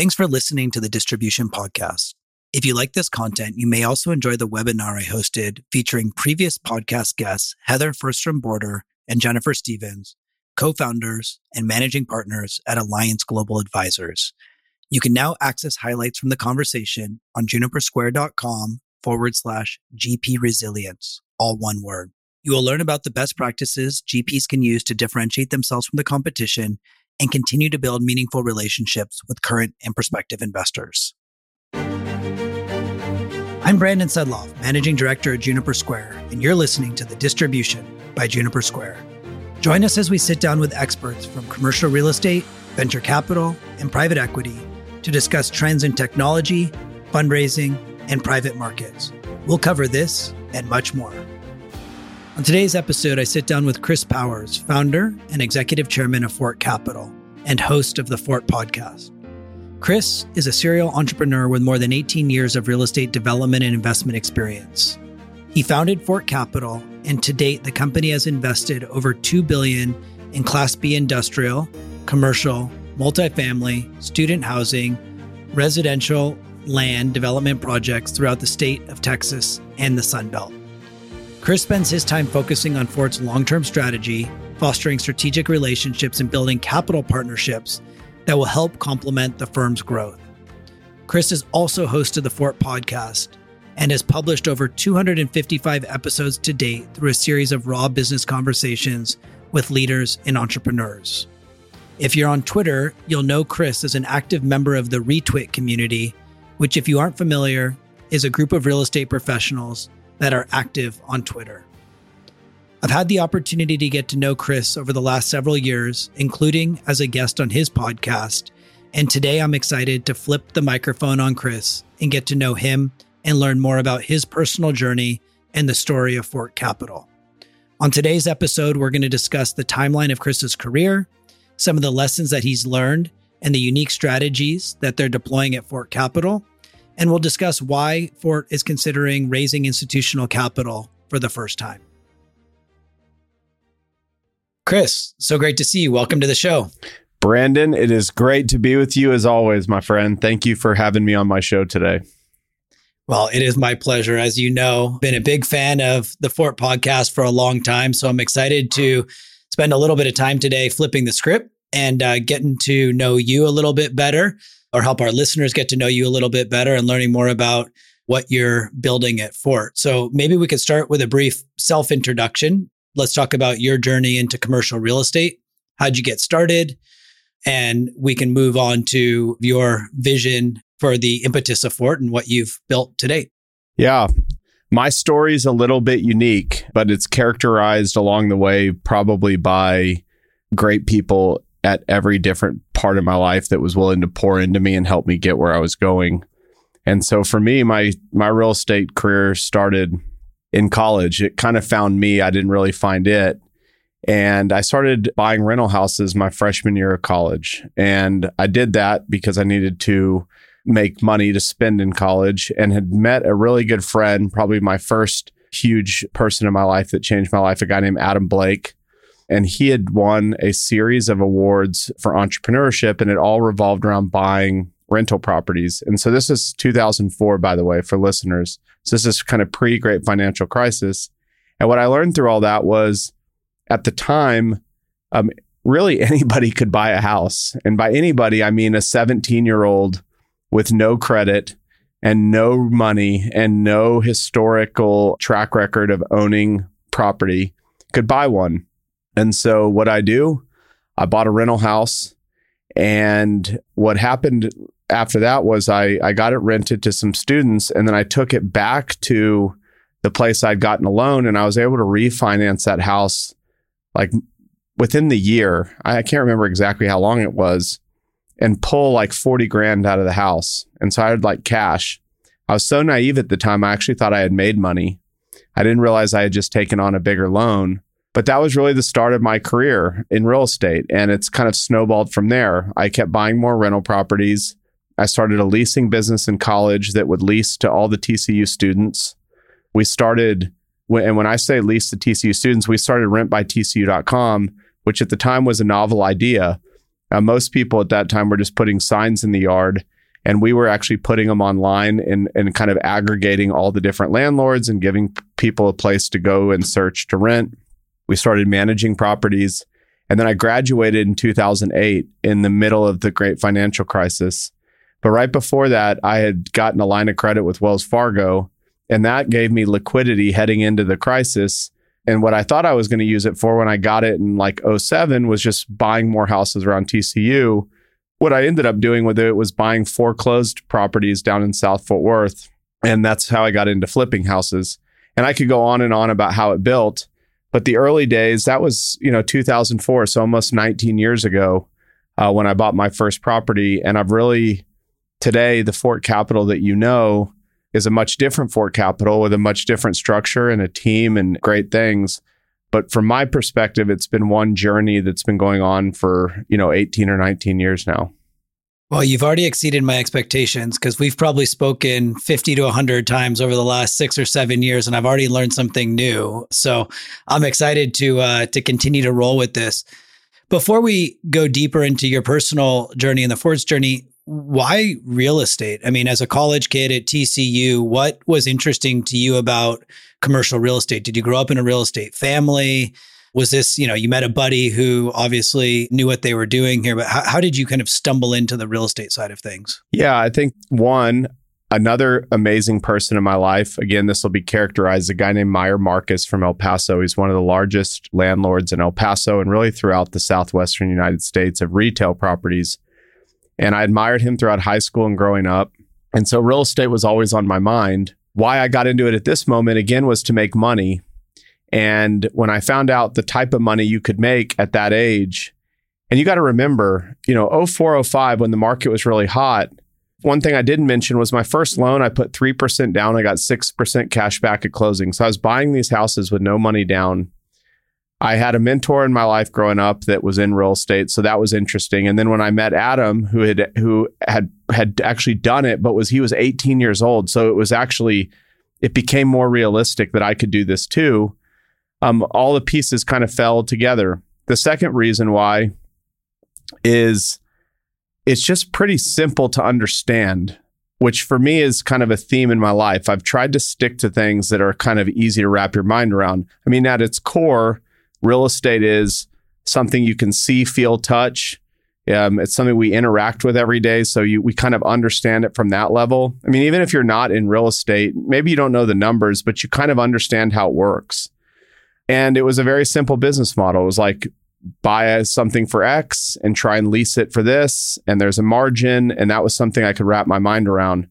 Thanks for listening to the Distribution Podcast. If you like this content, you may also enjoy the webinar I hosted featuring previous podcast guests Heather Fernstrom Border and Jennifer Stevens, co founders and managing partners at Alliance Global Advisors. You can now access highlights from the conversation on junipersquare.com forward slash GP resilience, all one word. You will learn about the best practices GPs can use to differentiate themselves from the competition and continue to build meaningful relationships with current and prospective investors. I'm Brandon Sedloff, Managing Director at Juniper Square, and you're listening to The Distribution by Juniper Square. Join us as we sit down with experts from commercial real estate, venture capital, and private equity to discuss trends in technology, fundraising, and private markets. We'll cover this and much more. On today's episode, I sit down with Chris Powers, founder and executive chairman of Fort Capital and host of the Fort podcast. Chris is a serial entrepreneur with more than 18 years of real estate development and investment experience. He founded Fort Capital, and to date, the company has invested over 2 billion in Class B industrial, commercial, multifamily, student housing, residential land development projects throughout the state of Texas and the Sun Belt. Chris spends his time focusing on Fort's long term strategy, fostering strategic relationships, and building capital partnerships that will help complement the firm's growth. Chris has also hosted the Fort podcast and has published over 255 episodes to date through a series of raw business conversations with leaders and entrepreneurs. If you're on Twitter, you'll know Chris as an active member of the ReTwit community, which, if you aren't familiar, is a group of real estate professionals that are active on Twitter. I've had the opportunity to get to know Chris over the last several years, including as a guest on his podcast. And today I'm excited to flip the microphone on Chris and get to know him and learn more about his personal journey and the story of Fort Capital. On today's episode, we're going to discuss the timeline of Chris's career, some of the lessons that he's learned, and the unique strategies that they're deploying at Fort Capital, and we'll discuss why Fort is considering raising institutional capital for the first time. Chris, so great to see you. Welcome to the show. Brandon, it is great to be with you as always, my friend. Thank you for having me on my show today. Well, it is my pleasure. As you know, been a big fan of the Fort podcast for a long time. So I'm excited to spend a little bit of time today flipping the script and uh, getting to know you a little bit better or help our listeners get to know you a little bit better and learning more about what you're building at Fort. So maybe we could start with a brief self introduction. Let's talk about your journey into commercial real estate. How'd you get started? And we can move on to your vision for the impetus of Fort and what you've built to date. Yeah. My story is a little bit unique, but it's characterized along the way probably by great people at every different part of my life that was willing to pour into me and help me get where I was going. And so for me, my my real estate career started in college. It kind of found me. I didn't really find it. And I started buying rental houses my freshman year of college. And I did that because I needed to make money to spend in college and had met a really good friend, probably my first huge person in my life that changed my life, a guy named Adam Blake and he had won a series of awards for entrepreneurship, and it all revolved around buying rental properties. And so this is 2004, by the way, for listeners. So this is kind of pre great financial crisis. And what I learned through all that was at the time, um, really anybody could buy a house. And by anybody, I mean a 17 year old with no credit and no money and no historical track record of owning property could buy one. And so what I do, I bought a rental house. And what happened after that was I, I got it rented to some students and then I took it back to the place I'd gotten a loan and I was able to refinance that house like within the year. I can't remember exactly how long it was and pull like 40 grand out of the house. And so I had like cash. I was so naive at the time. I actually thought I had made money. I didn't realize I had just taken on a bigger loan. But that was really the start of my career in real estate. And it's kind of snowballed from there. I kept buying more rental properties. I started a leasing business in college that would lease to all the TCU students. We started, and when I say lease to TCU students, we started rentbytcu.com, which at the time was a novel idea. Uh, most people at that time were just putting signs in the yard, and we were actually putting them online and, and kind of aggregating all the different landlords and giving people a place to go and search to rent. We started managing properties. And then I graduated in 2008 in the middle of the great financial crisis. But right before that, I had gotten a line of credit with Wells Fargo, and that gave me liquidity heading into the crisis. And what I thought I was going to use it for when I got it in like 07 was just buying more houses around TCU. What I ended up doing with it was buying foreclosed properties down in South Fort Worth. And that's how I got into flipping houses. And I could go on and on about how it built. But the early days, that was, you know, 2004, so almost 19 years ago uh, when I bought my first property. And I've really, today, the Fort Capital that you know is a much different Fort Capital with a much different structure and a team and great things. But from my perspective, it's been one journey that's been going on for, you know, 18 or 19 years now. Well, you've already exceeded my expectations because we've probably spoken 50 to 100 times over the last six or seven years, and I've already learned something new. So I'm excited to uh, to continue to roll with this. Before we go deeper into your personal journey and the Fort's journey, why real estate? I mean, as a college kid at TCU, what was interesting to you about commercial real estate? Did you grow up in a real estate family? Was this you know you met a buddy who obviously knew what they were doing here but how, how did you kind of stumble into the real estate side of things? Yeah i think one another amazing person in my life again this will be characterized a guy named meyer marcus from el paso. He's one of the largest landlords in el paso and really throughout the southwestern united states of retail properties. And i admired him throughout high school and growing up. And so real estate was always on my mind. Why i got into it at this moment again was to make money and when I found out the type of money you could make at that age, and you got to remember, you know, 0405 when the market was really hot, one thing I didn't mention was my first loan, I put 3% down. I got 6% cash back at closing. So I was buying these houses with no money down. I had a mentor in my life growing up that was in real estate, so that was interesting. And then when I met Adam, who had who had had actually done it, but was he was 18 years old, so it was actually it became more realistic that I could do this too um, all the pieces kind of fell together. The second reason why is it's just pretty simple to understand, which for me is kind of a theme in my life. I've tried to stick to things that are kind of easy to wrap your mind around. I mean, at its core, real estate is something you can see, feel, touch. Um, it's something we interact with every day. So you, we kind of understand it from that level. I mean, even if you're not in real estate, maybe you don't know the numbers, but you kind of understand how it works. And it was a very simple business model. It was like buy something for X and try and lease it for this. And there's a margin. And that was something I could wrap my mind around.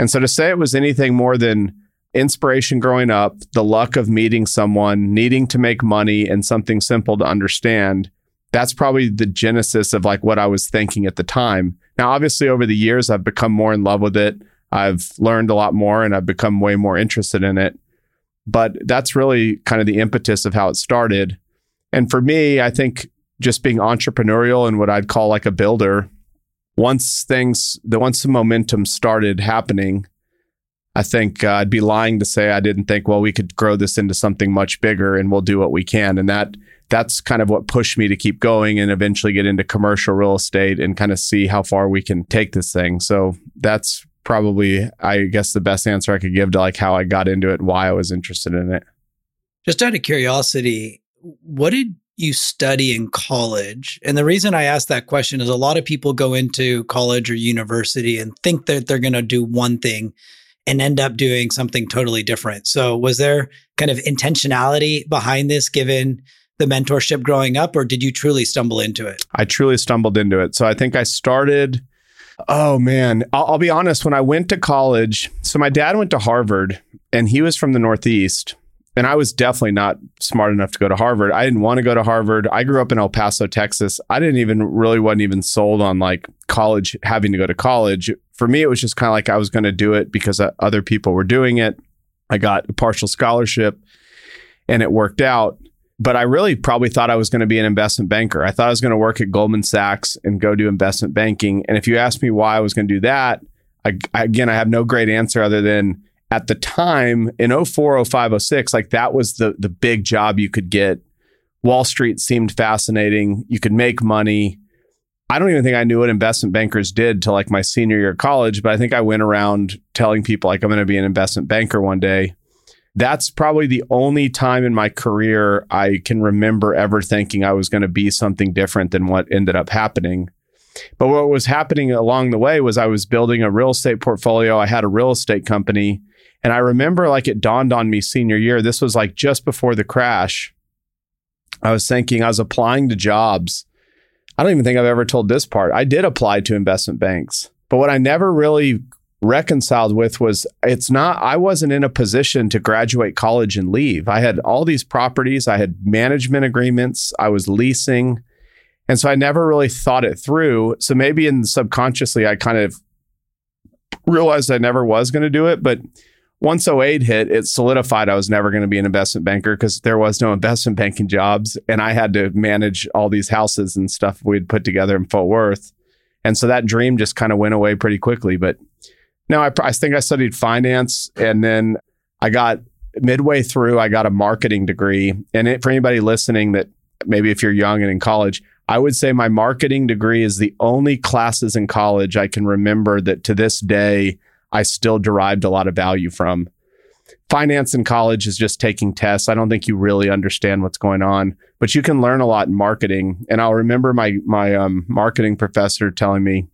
And so to say it was anything more than inspiration growing up, the luck of meeting someone, needing to make money, and something simple to understand, that's probably the genesis of like what I was thinking at the time. Now, obviously, over the years, I've become more in love with it. I've learned a lot more and I've become way more interested in it. But that's really kind of the impetus of how it started. And for me, I think just being entrepreneurial and what I'd call like a builder, once things, the once the momentum started happening, I think uh, I'd be lying to say I didn't think, well, we could grow this into something much bigger and we'll do what we can. And that that's kind of what pushed me to keep going and eventually get into commercial real estate and kind of see how far we can take this thing. So that's probably I guess the best answer I could give to like how I got into it, why I was interested in it. Just out of curiosity, what did you study in college? And the reason I ask that question is a lot of people go into college or university and think that they're going to do one thing and end up doing something totally different. So, was there kind of intentionality behind this given the mentorship growing up, or did you truly stumble into it? I truly stumbled into it. So, I think I started Oh man, I'll, I'll, be honest. When I went to college, so my dad went to Harvard, and he was from the Northeast, and I was definitely not smart enough to go to Harvard. I didn't want to go to Harvard. I grew up in El Paso, Texas. I didn't even really wasn't even sold on like college, having to go to college. For me, it was just kind of like I was going to do it because uh, other people were doing it. I got a partial scholarship, and it worked out but I really probably thought I was going to be an investment banker. I thought I was going to work at Goldman Sachs and go do investment banking. And if you ask me why I was going to do that, I, again, I have no great answer other than at the time in 04, 05, 06, like that was the the big job you could get. Wall Street seemed fascinating. You could make money. I don't even think I knew what investment bankers did till like my senior year of college, but I think I went around telling people like I'm going to be an investment banker one day. That's probably the only time in my career I can remember ever thinking I was going to be something different than what ended up happening. But what was happening along the way was I was building a real estate portfolio. I had a real estate company. And I remember like it dawned on me senior year. This was like just before the crash. I was thinking I was applying to jobs I don't even think I've ever told this part. I did apply to investment banks, but what I never really reconciled with was it's not, I wasn't in a position to graduate college and leave. I had all these properties, I had management agreements, I was leasing. And so I never really thought it through. So maybe in subconsciously, I kind of realized I never was going to do it. But once 08 hit, it solidified I was never going to be an investment banker because there was no investment banking jobs. And I had to manage all these houses and stuff we'd put together in Fort Worth. And so that dream just kind of went away pretty quickly. But no, I, I think I studied finance and then I got midway through, I got a marketing degree. And it, for anybody listening that maybe if you're young and in college, I would say my marketing degree is the only classes in college I can remember that to this day I still derived a lot of value from. Finance in college is just taking tests. I don't think you really understand what's going on, but you can learn a lot in marketing. And I'll remember my my um, marketing professor telling me,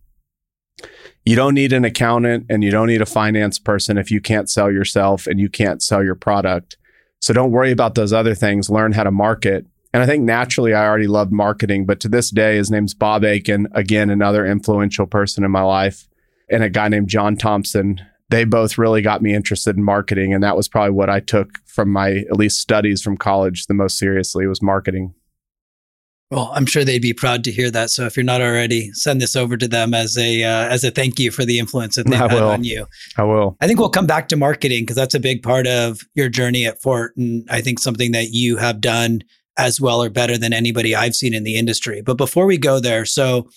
"You don't need an accountant and you don't need a finance person if you can't sell yourself and you can't sell your product. So don't worry about those other things. Learn how to market." And I think naturally I already loved marketing, but to this day, his name's Bob Aiken, again, another influential person in my life and a guy named John Thompson. They both really got me interested in marketing. And that was probably what I took from my at least studies from college the most seriously was marketing. Well, I'm sure they'd be proud to hear that. So if you're not already, send this over to them as a uh, as a thank you for the influence that they've I had will. on you. I will. I think we'll come back to marketing because that's a big part of your journey at Fort, and I think something that you have done as well or better than anybody I've seen in the industry. But before we go there, so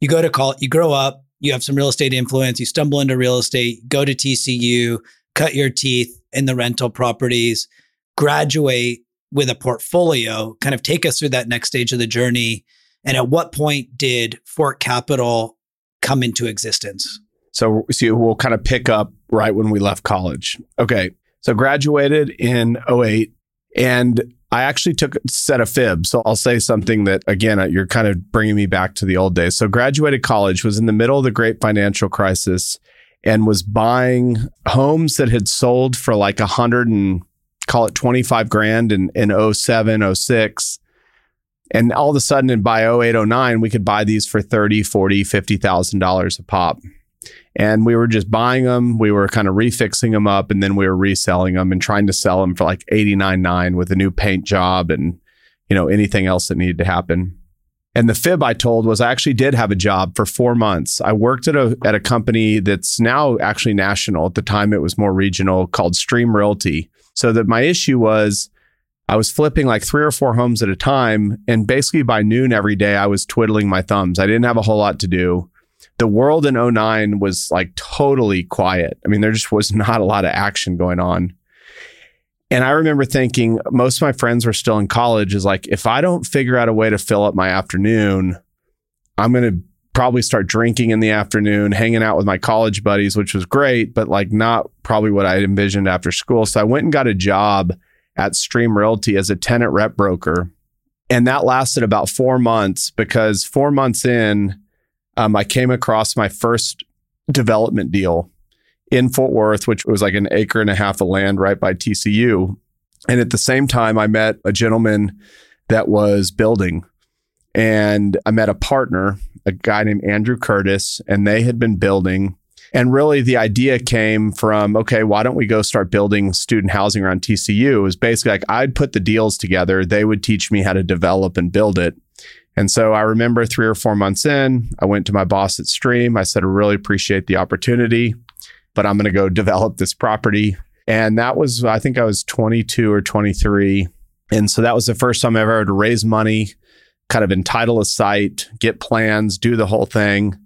you go to call, you grow up, you have some real estate influence, you stumble into real estate, go to TCU, cut your teeth in the rental properties, graduate with a portfolio, kind of take us through that next stage of the journey. And at what point did Fort Capital come into existence? So, so we'll kind of pick up right when we left college. Okay. So graduated in 08 and I actually took a set of fibs. So I'll say something that, again, uh, you're kind of bringing me back to the old days. So graduated college, was in the middle of the great financial crisis and was buying homes that had sold for like a hundred and call it 25 grand in, in 07, 06. And all of a sudden in by 08, 09, we could buy these for 30, 40, $50,000 a pop and we were just buying them. We were kind of refixing them up, and then we were reselling them and trying to sell them for like eighty nine nine with a new paint job and you know anything else that needed to happen. And the fib I told was I actually did have a job for four months. I worked at a at a company that's now actually national. At the time, it was more regional, called Stream Realty. So that my issue was. I was flipping like three or four homes at a time. And basically by noon every day, I was twiddling my thumbs. I didn't have a whole lot to do the world in 09 was like totally quiet. I mean, there just was not a lot of action going on. And I remember thinking, most of my friends were still in college, is like, if I don't figure out a way to fill up my afternoon, I'm going to probably start drinking in the afternoon, hanging out with my college buddies, which was great, but like not probably what I envisioned after school. So I went and got a job at Stream Realty as a tenant rep broker. And that lasted about four months because four months in, um, I came across my first development deal in Fort Worth, which was like an acre and a half of land right by TCU. And at the same time, I met a gentleman that was building. And I met a partner, a guy named Andrew Curtis, and they had been building. And really, the idea came from okay, why don't we go start building student housing around TCU? It was basically like I'd put the deals together, they would teach me how to develop and build it. And so I remember three or four months in, I went to my boss at Stream. I said, I really appreciate the opportunity, but I'm going to go develop this property. And that was, I think I was 22 or 23. And so that was the first time I ever had to raise money, kind of entitle a site, get plans, do the whole thing.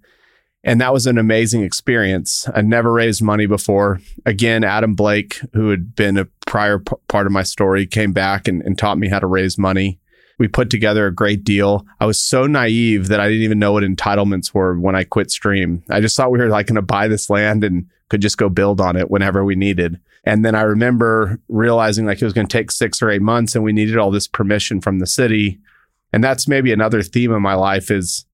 And that was an amazing experience. I never raised money before. Again, Adam Blake, who had been a prior p- part of my story, came back and, and taught me how to raise money We put together a great deal. I was so naive that I didn't even know what entitlements were when I quit Stream. I just thought we were like going to buy this land and could just go build on it whenever we needed. And then I remember realizing like it was going to take six or eight months and we needed all this permission from the city. And that's maybe another theme of my life is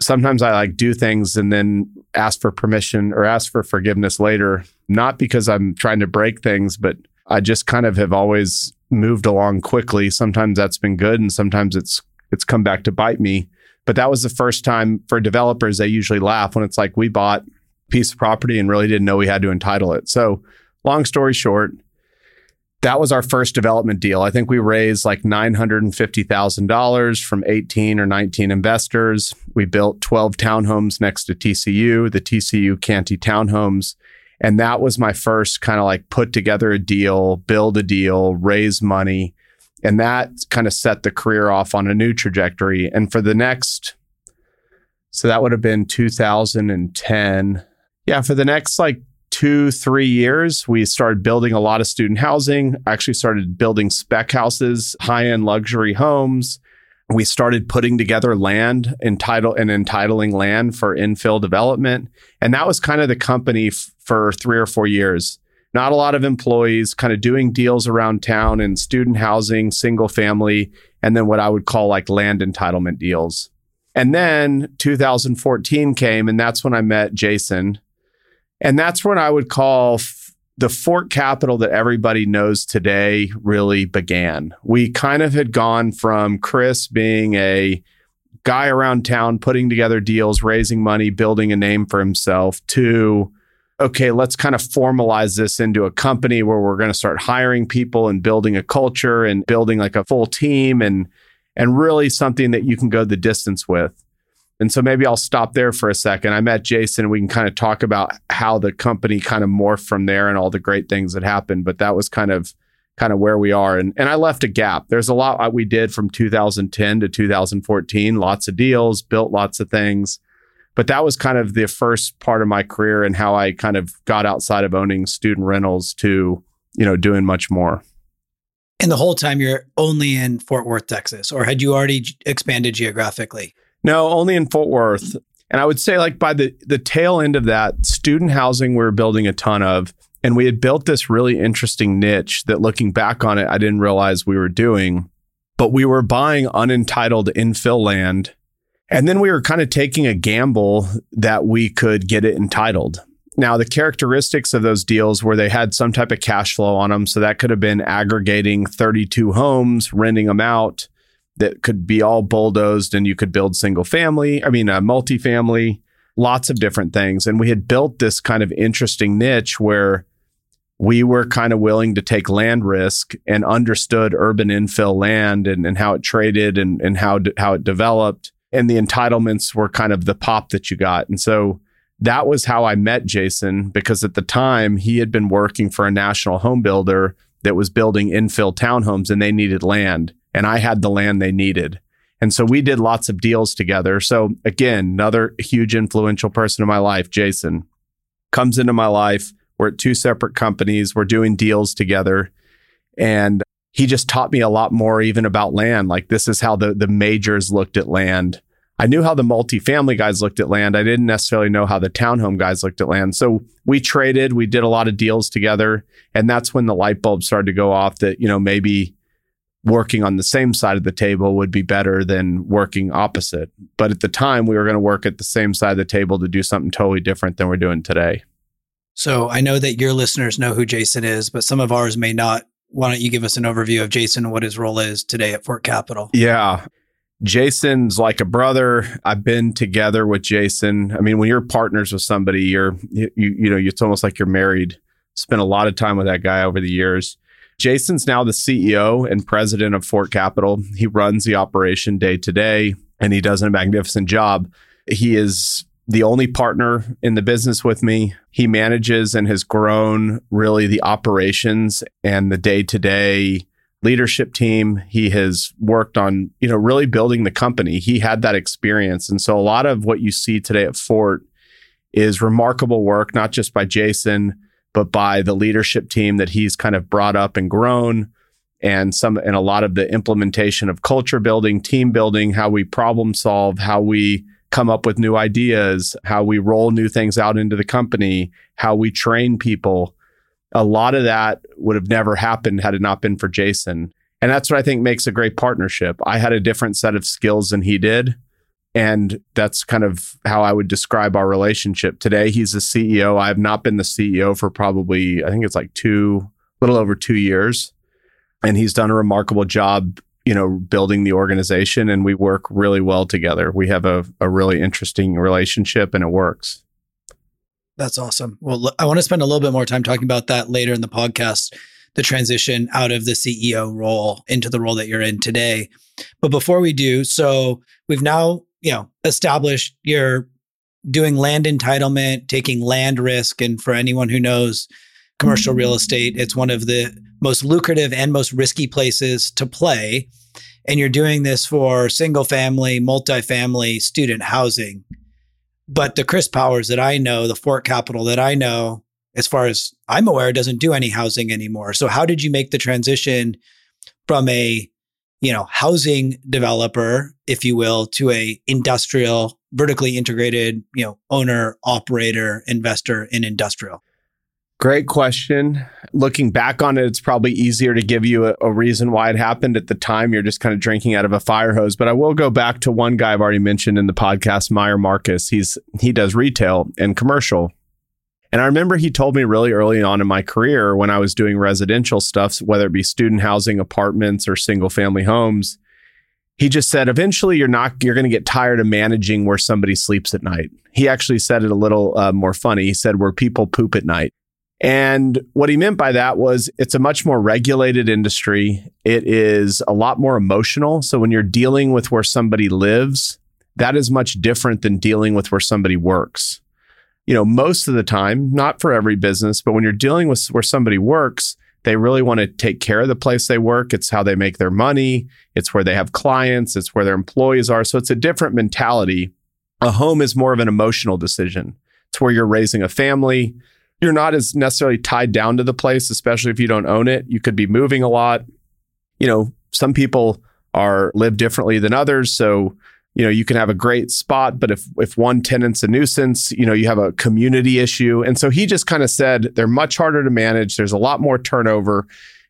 sometimes I like do things and then ask for permission or ask for forgiveness later, not because I'm trying to break things, but I just kind of have always moved along quickly. Sometimes that's been good and sometimes it's it's come back to bite me. But that was the first time for developers they usually laugh when it's like we bought piece of property and really didn't know we had to entitle it. So, long story short, that was our first development deal. I think we raised like $950,000 from 18 or 19 investors. We built 12 townhomes next to TCU, the TCU Cantey townhomes. And that was my first kind of like put together a deal, build a deal, raise money. And that kind of set the career off on a new trajectory. And for the next, so that would have been 2010. Yeah, for the next like two, three years, we started building a lot of student housing, actually started building spec houses, high end luxury homes. We started putting together land entitle and entitling land for infill development. And that was kind of the company f- for three or four years. Not a lot of employees, kind of doing deals around town in student housing, single family, and then what I would call like land entitlement deals. And then 2014 came, and that's when I met Jason. And that's when I would call f- the Fort Capital that everybody knows today really began. We kind of had gone from Chris being a guy around town putting together deals, raising money, building a name for himself to okay, let's kind of formalize this into a company where we're going to start hiring people and building a culture and building like a full team and and really something that you can go the distance with. And so maybe I'll stop there for a second. I met Jason and we can kind of talk about how the company kind of morphed from there and all the great things that happened. But that was kind of kind of where we are. And and I left a gap. There's a lot uh, we did from 2010 to 2014, lots of deals, built lots of things. But that was kind of the first part of my career and how I kind of got outside of owning student rentals to, you know, doing much more. And the whole time you're only in Fort Worth, Texas, or had you already expanded geographically? No, only in Fort Worth. And I would say like by the the tail end of that, student housing we were building a ton of. And we had built this really interesting niche that looking back on it, I didn't realize we were doing. But we were buying unentitled infill land. And then we were kind of taking a gamble that we could get it entitled. Now, the characteristics of those deals were they had some type of cash flow on them. So that could have been aggregating 32 homes, renting them out that could be all bulldozed and you could build single family, I mean, a multifamily, lots of different things. And we had built this kind of interesting niche where we were kind of willing to take land risk and understood urban infill land and, and how it traded and, and how, how it developed. And the entitlements were kind of the pop that you got. And so that was how I met Jason because at the time he had been working for a national home builder that was building infill townhomes and they needed land and I had the land they needed. And so we did lots of deals together. So again, another huge influential person in my life, Jason, comes into my life. We're at two separate companies. We're doing deals together. And he just taught me a lot more even about land. Like this is how the the majors looked at land. I knew how the multifamily guys looked at land. I didn't necessarily know how the townhome guys looked at land. So we traded, we did a lot of deals together. And that's when the light bulb started to go off that, you know, maybe working on the same side of the table would be better than working opposite. But at the time, we were going to work at the same side of the table to do something totally different than we're doing today. So I know that your listeners know who Jason is, but some of ours may not. Why don't you give us an overview of Jason and what his role is today at Fort Capital? Yeah. Jason's like a brother. I've been together with Jason. I mean, when you're partners with somebody, you're you you know, it's almost like you're married. Spent a lot of time with that guy over the years. Jason's now the CEO and president of Fort Capital. He runs the operation day to day and he does a magnificent job. He is the only partner in the business with me. He manages and has grown really the operations and the day to day leadership team. He has worked on, you know, really building the company. He had that experience. And so a lot of what you see today at Fort is remarkable work, not just by Jason, but by the leadership team that he's kind of brought up and grown and some and a lot of the implementation of culture building, team building, how we problem solve, how we come up with new ideas, how we roll new things out into the company, how we train people. A lot of that would have never happened had it not been for Jason. And that's what I think makes a great partnership. I had a different set of skills than he did. And that's kind of how I would describe our relationship. Today, he's the CEO. I have not been the CEO for probably, I think it's like two, little over two years. And he's done a remarkable job, you know, building the organization. And we work really well together. We have a, a really interesting relationship and it works. That's awesome. Well, I want to spend a little bit more time talking about that later in the podcast the transition out of the CEO role into the role that you're in today. But before we do, so we've now you know, established you're doing land entitlement, taking land risk. And for anyone who knows commercial real mm-hmm. estate, it's one of the most lucrative and most risky places to play. And you're doing this for single family, multifamily student housing. But the Chris Powers that I know, the Fort Capital that I know, as far as I'm aware, doesn't do any housing anymore. So how did you make the transition from a you know, housing developer, if you will, to a industrial, vertically integrated, you know, owner, operator, investor in industrial? Great question. Looking back on it, it's probably easier to give you a, a, reason why it happened at the time. You're just kind of drinking out of a fire hose. But I will go back to one guy I've already mentioned in the podcast, Meyer Marcus. He's he does retail and commercial. And I remember he told me really early on in my career when I was doing residential stuff, whether it be student housing, apartments, or single family homes, he just said eventually you're not you're going to get tired of managing where somebody sleeps at night. He actually said it a little uh, more funny. He said where people poop at night. And what he meant by that was it's a much more regulated industry. It is a lot more emotional. So when you're dealing with where somebody lives, that is much different than dealing with where somebody works you know, most of the time, not for every business, but when you're dealing with where somebody works, they really want to take care of the place they work. It's how they make their money. It's where they have clients. It's where their employees are. So it's a different mentality. A home is more of an emotional decision. It's where you're raising a family. You're not as necessarily tied down to the place, especially if you don't own it. You could be moving a lot. You know, some people are live differently than others. So you know you can have a great spot but if if one tenant's a nuisance you know you have a community issue. And so he just kind of said they're much harder to manage. There's a lot more turnover.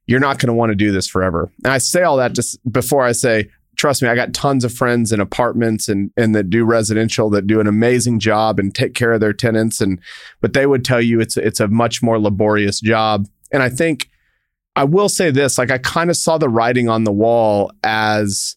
You're not going to want to do this forever. And i say all that just before i say trust me i got tons of friends in apartments and and that do residential that do an amazing job and take care of their tenants. And but they would tell you it's it's a much more laborious job. And i think i will say this like i kind of saw the writing on the wall as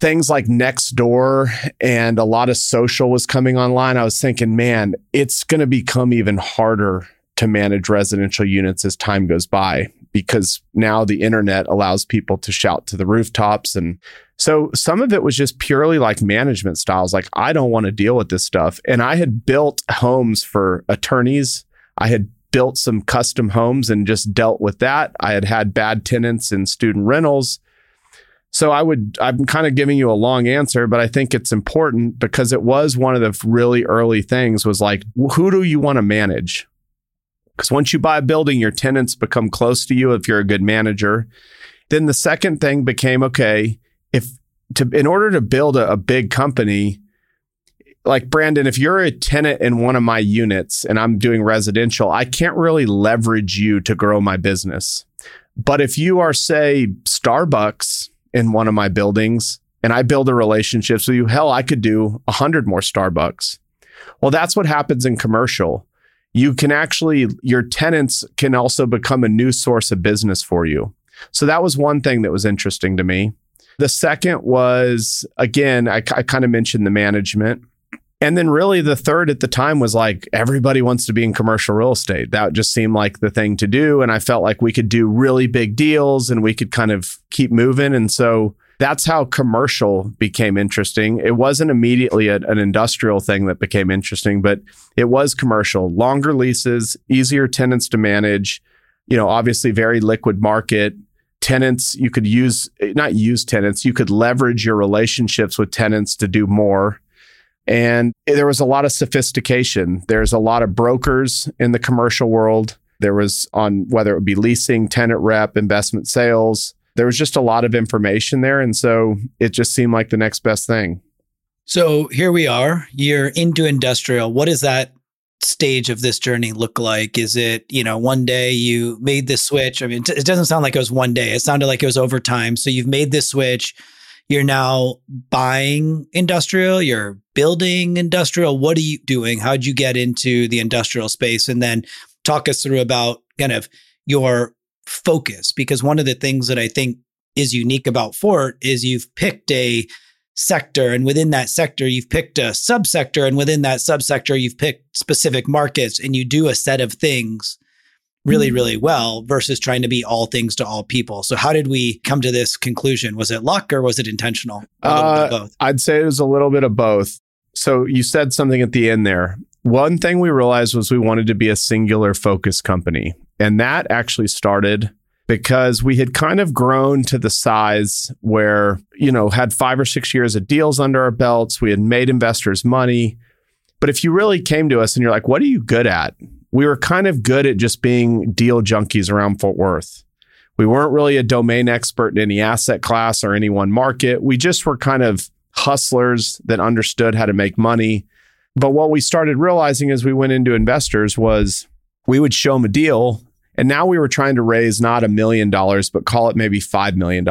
things like Nextdoor and a lot of social was coming online, I was thinking, man, it's going to become even harder to manage residential units as time goes by because now the internet allows people to shout to the rooftops. And so some of it was just purely like management styles. Like, I don't want to deal with this stuff. And I had built homes for attorneys. I had built some custom homes and just dealt with that. I had had bad tenants in student rentals. So I would, I'm kind of giving you a long answer, but I think it's important because it was one of the really early things was like, who do you want to manage? Because once you buy a building, your tenants become close to you if you're a good manager. Then the second thing became okay, if to, in order to build a, a big company, like Brandon, if you're a tenant in one of my units and I'm doing residential, I can't really leverage you to grow my business. But if you are, say, Starbucks, in one of my buildings and I build a relationship. So you, hell, I could do a hundred more Starbucks. Well, that's what happens in commercial. You can actually, your tenants can also become a new source of business for you. So that was one thing that was interesting to me. The second was, again, I, I kind of mentioned the management. And then really the third at the time was like everybody wants to be in commercial real estate. That just seemed like the thing to do. And I felt like we could do really big deals and we could kind of keep moving. And so that's how commercial became interesting. It wasn't immediately a, an industrial thing that became interesting, but it was commercial, longer leases, easier tenants to manage, you know, obviously very liquid market. Tenants, you could use, not use tenants, you could leverage your relationships with tenants to do more and there was a lot of sophistication. There's a lot of brokers in the commercial world. There was on whether it would be leasing, tenant rep, investment sales. there was just a lot of information there. And so it just seemed like the next best thing. So here we are, you're into industrial. What does that stage of this journey look like? Is it, you know, one day you made this switch? I mean, it doesn't sound like it was one day. It sounded like it was over time. So you've made this switch. You're now buying industrial, you're building industrial. What are you doing? How'd you get into the industrial space? And then talk us through about kind of your focus. Because one of the things that I think is unique about Fort is you've picked a sector and within that sector you've picked a subsector and within that subsector you've picked specific markets and you do a set of things really mm-hmm. really well versus trying to be all things to all people so how did we come to this conclusion was it luck or was it intentional uh, i'd say it was a little bit of both so you said something at the end there one thing we realized was we wanted to be a singular focus company and that actually started because we had kind of grown to the size where, you know, had five or six years of deals under our belts. We had made investors money. But if you really came to us and you're like, what are you good at? We were kind of good at just being deal junkies around Fort Worth. We weren't really a domain expert in any asset class or any one market. We just were kind of hustlers that understood how to make money. But what we started realizing as we went into investors was we would show them a deal and now we were trying to raise not a million dollars, but call it maybe $5 million.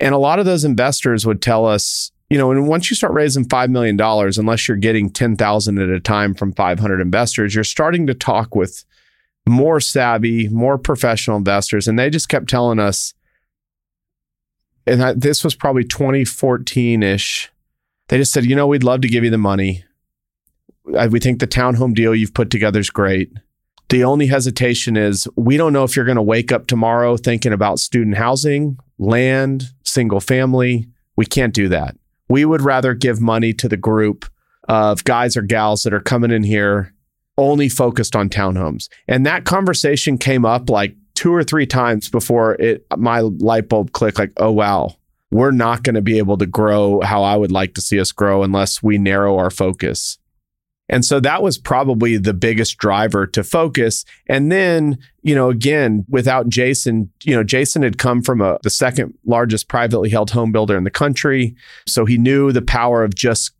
And a lot of those investors would tell us, you know, and once you start raising $5 million, unless you're getting 10,000 at a time from 500 investors, you're starting to talk with more savvy, more professional investors. And they just kept telling us, and I, this was probably 2014 ish. They just said, you know, we'd love to give you the money. We think the townhome deal you've put together is great. The only hesitation is we don't know if you're going to wake up tomorrow thinking about student housing, land, single family. We can't do that. We would rather give money to the group of guys or gals that are coming in here only focused on townhomes. And that conversation came up like two or three times before it my light bulb clicked like, "Oh wow, we're not going to be able to grow how I would like to see us grow unless we narrow our focus." And so that was probably the biggest driver to focus. And then, you know, again, without Jason, you know, Jason had come from a, the second largest privately held home builder in the country. So he knew the power of just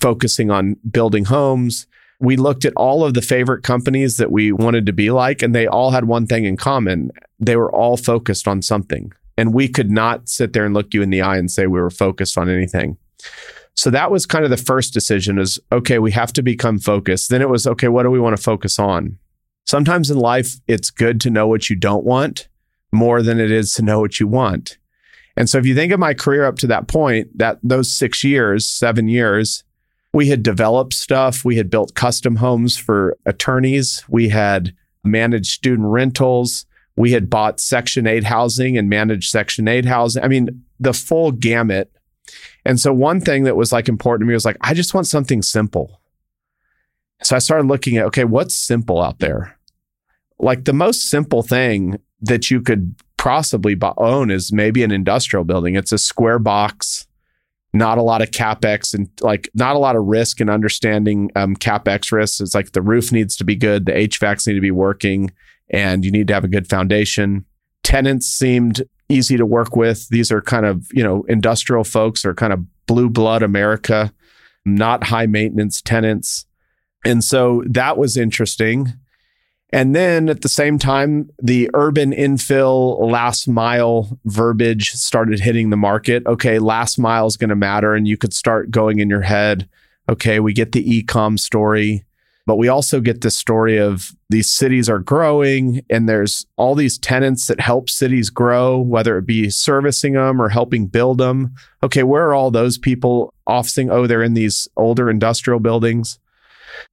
focusing on building homes. We looked at all of the favorite companies that we wanted to be like, and they all had one thing in common. They were all focused on something. And we could not sit there and look you in the eye and say we were focused on anything. So that was kind of the first decision is okay, we have to become focused. Then it was okay, what do we want to focus on? Sometimes in life, it's good to know what you don't want more than it is to know what you want. And so if you think of my career up to that point, that those 6 years, 7 years, we had developed stuff, we had built custom homes for attorneys, we had managed student rentals, we had bought section 8 housing and managed section 8 housing. I mean, the full gamut and so one thing that was like important to me was like, I just want something simple. So I started looking at, okay, what's simple out there? Like the most simple thing that you could possibly own is maybe an industrial building. It's a square box, not a lot of capex and like not a lot of risk and understanding um, capex risks. It's like the roof needs to be good, the HVACs need to be working, and you need to have a good foundation. Tenants seemed easy to work with. These are kind of, you know, industrial folks or kind of blue blood America, not high maintenance tenants. And so that was interesting. And then at the same time, the urban infill last mile verbiage started hitting the market. Okay, last mile is going to matter. And you could start going in your head, okay, we get the e-com story. But we also get this story of these cities are growing and there's all these tenants that help cities grow, whether it be servicing them or helping build them. Okay, where are all those people offering? Oh, they're in these older industrial buildings.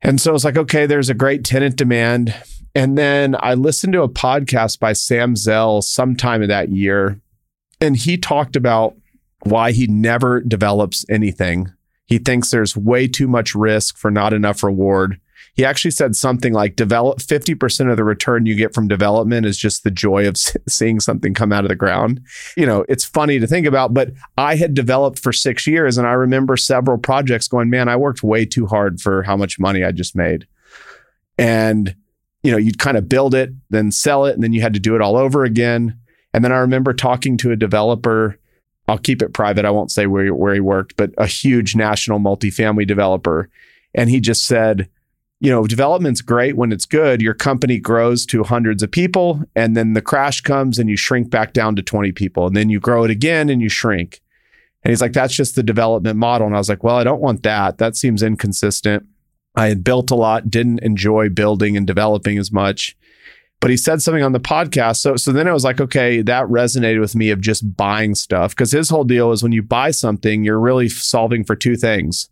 And so it's like, okay, there's a great tenant demand. And then I listened to a podcast by Sam Zell sometime in that year, and he talked about why he never develops anything. He thinks there's way too much risk for not enough reward. He actually said something like develop 50% of the return you get from development is just the joy of seeing something come out of the ground. You know, it's funny to think about, but I had developed for 6 years and I remember several projects going, "Man, I worked way too hard for how much money I just made." And you know, you'd kind of build it, then sell it, and then you had to do it all over again. And then I remember talking to a developer. I'll keep it private. I won't say where, where he worked, but a huge national multifamily developer. And he just said, you know, development's great when it's good. Your company grows to hundreds of people, and then the crash comes and you shrink back down to 20 people. And then you grow it again and you shrink. And he's like, that's just the development model. And I was like, well, I don't want that. That seems inconsistent. I had built a lot, didn't enjoy building and developing as much. But he said something on the podcast. So so then I was like, okay, that resonated with me of just buying stuff. Because his whole deal is when you buy something, you're really solving for two things.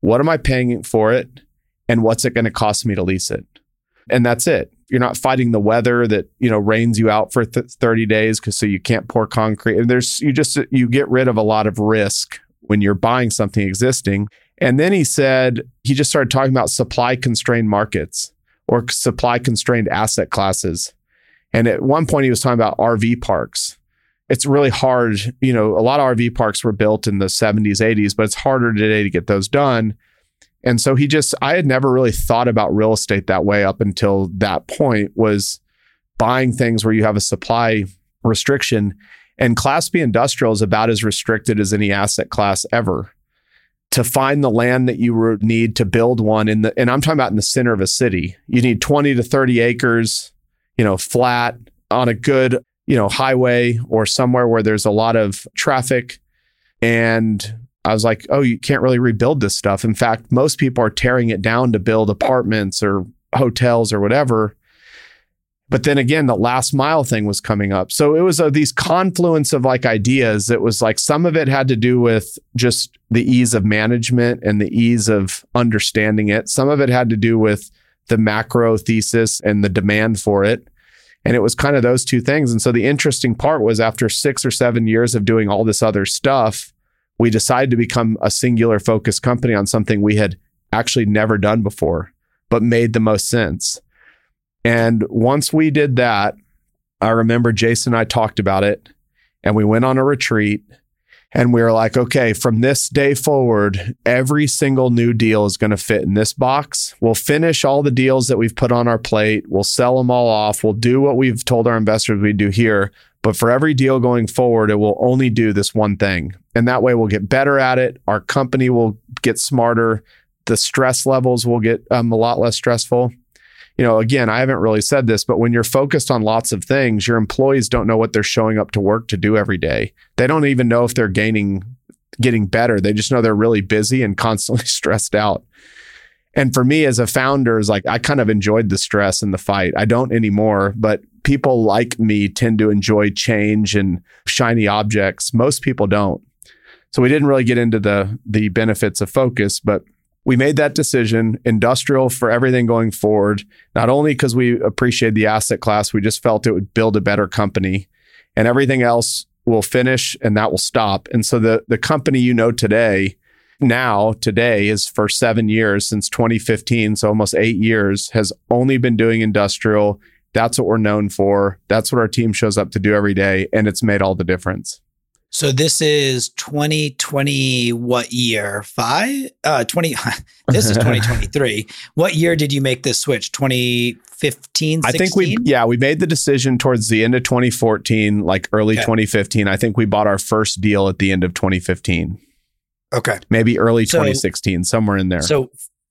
What am I paying for it? And what's it going to cost me to lease it? And that's it. You're not fighting the weather that, you know, rains you out for th- 30 days because so you can't pour concrete. And there's you just you get rid of a lot of risk when you're buying something existing. And then he said he just started talking about supply constrained markets or supply constrained asset classes. And at one point, he was talking about RV parks. It's really hard. You know, a lot of RV parks were built in the 70s, 80s, but it's harder today to get those done. And so he just, I had never really thought about real estate that way up until that point was buying things where you have a supply restriction. And Class B industrial is about as restricted as any asset class ever to find the land that you need to build one in the and I'm talking about in the center of a city. You need 20 to 30 acres, you know, flat on a good, you know, highway or somewhere where there's a lot of traffic and I was like, "Oh, you can't really rebuild this stuff. In fact, most people are tearing it down to build apartments or hotels or whatever." But then again, the last mile thing was coming up. So it was uh, these confluence of like ideas. It was like some of it had to do with just the ease of management and the ease of understanding it. Some of it had to do with the macro thesis and the demand for it. And it was kind of those two things. And so the interesting part was after six or seven years of doing all this other stuff, we decided to become a singular focused company on something we had actually never done before, but made the most sense. And once we did that, I remember Jason and I talked about it and we went on a retreat and we were like, okay, from this day forward, every single new deal is going to fit in this box. We'll finish all the deals that we've put on our plate. We'll sell them all off. We'll do what we've told our investors we'd do here. But for every deal going forward, it will only do this one thing. And that way we'll get better at it. Our company will get smarter. The stress levels will get um, a lot less stressful you know, again, I haven't really said this, but when you're focused on lots of things, your employees don't know what they're showing up to work to do every day. They don't even know if they're gaining, getting better. They just know they're really busy and constantly stressed out. And for me as a founder, is like I kind of enjoyed the stress and the fight. I don't anymore, but people like me tend to enjoy change and shiny objects. Most people don't. So we didn't really get into the the benefits of focus, but we made that decision industrial for everything going forward not only because we appreciate the asset class we just felt it would build a better company and everything else will finish and that will stop and so the the company you know today now today is for 7 years since 2015 so almost 8 years has only been doing industrial that's what we're known for that's what our team shows up to do every day and it's made all the difference so this is 2020 what year? 5 uh 20 This is 2023. what year did you make this switch? 2015 I think we yeah, we made the decision towards the end of 2014, like early okay. 2015. I think we bought our first deal at the end of 2015. Okay. Maybe early so, 2016, somewhere in there. So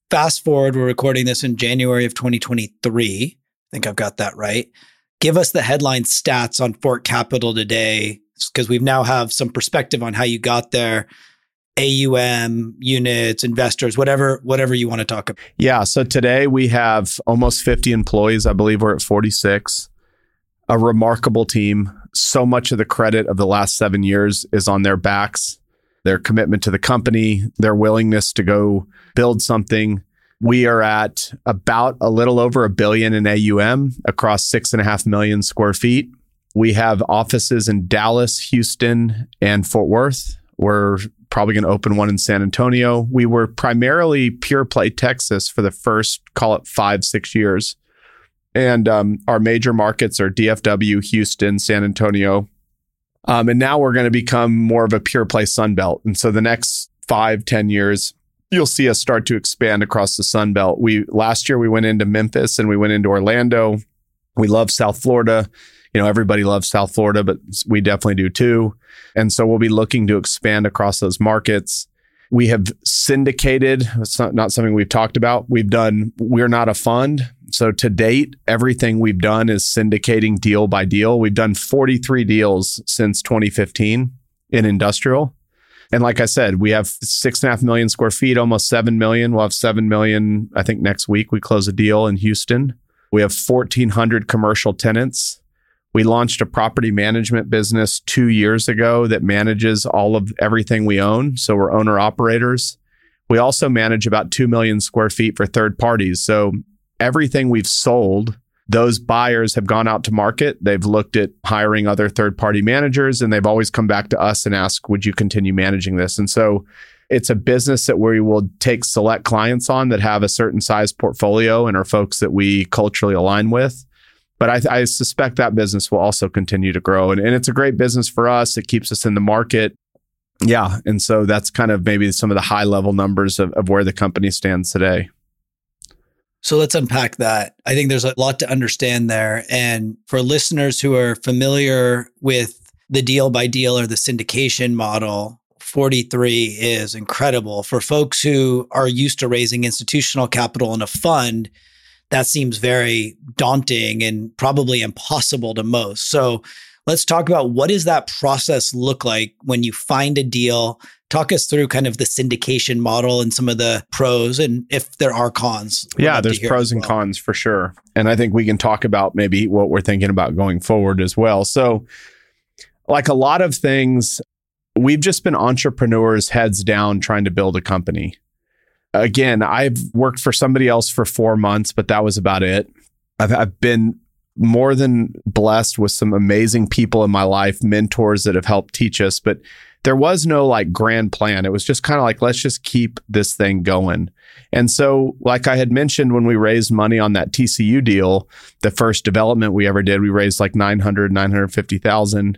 fast forward, we're recording this in January of 2023. I think I've got that right. Give us the headline stats on Fort Capital today because we've now have some perspective on how you got there. AUM, units, investors, whatever, whatever you want to talk about. Yeah. So today we have almost 50 employees. I believe we're at 46. A remarkable team. So much of the credit of the last seven years is on their backs, their commitment to the company, their willingness to go build something. We are at about a little over a billion in AUM across six and a half million square feet. We have offices in Dallas, Houston, and Fort Worth. We're probably going to open one in San Antonio. We were primarily pure play Texas for the first, call it five, six years. And um, our major markets are DFW, Houston, San Antonio. Um, and now we're going to become more of a pure play Sun Belt. And so the next five, ten years, you'll see us start to expand across the Sun Belt. We last year we went into Memphis and we went into Orlando. We love South Florida You know, everybody loves South Florida, but we definitely do too. And so we'll be looking to expand across those markets. We have syndicated. It's not, not something we've talked about. We've done, we're not a fund. So to date, everything we've done is syndicating deal by deal. We've done 43 deals since 2015 in industrial. And like I said, we have six and a half million square feet, almost seven million. We'll have seven million, I think next week we close a deal in Houston. We have 1,400 commercial tenants. We launched a property management business two years ago that manages all of everything we own. So we're owner operators. We also manage about 2 million square feet for third parties. So everything we've sold, those buyers have gone out to market. They've looked at hiring other third party managers and they've always come back to us and ask, would you continue managing this? And so it's a business that we will take select clients on that have a certain size portfolio and are folks that we culturally align with. But I, I suspect that business will also continue to grow. And, and it's a great business for us. It keeps us in the market. Yeah. And so that's kind of maybe some of the high level numbers of, of where the company stands today. So let's unpack that. I think there's a lot to understand there. And for listeners who are familiar with the deal by deal or the syndication model, 43 is incredible. For folks who are used to raising institutional capital in a fund, that seems very daunting and probably impossible to most. So let's talk about what does that process look like when you find a deal? Talk us through kind of the syndication model and some of the pros and if there are cons. Yeah, there's pros and cons for sure. And I think we can talk about maybe what we're thinking about going forward as well. So like a lot of things, we've just been entrepreneurs heads down trying to build a company. Again, I've worked for somebody else for four months, but that was about it. I've, I've been more than blessed with some amazing people in my life, mentors that have helped teach us, but there was no like grand plan. It was just kind of like, let's just keep this thing going. And so, like I had mentioned when we raised money on that TCU deal, the first development we ever did, we raised like 900, 950,000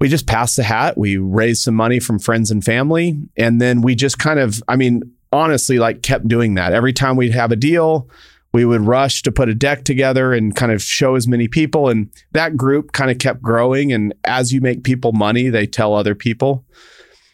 we just passed the hat. We raised some money from friends and family. And then we just kind of, I mean, honestly, like kept doing that. Every time we'd have a deal, we would rush to put a deck together and kind of show as many people. And that group kind of kept growing. And as you make people money, they tell other people.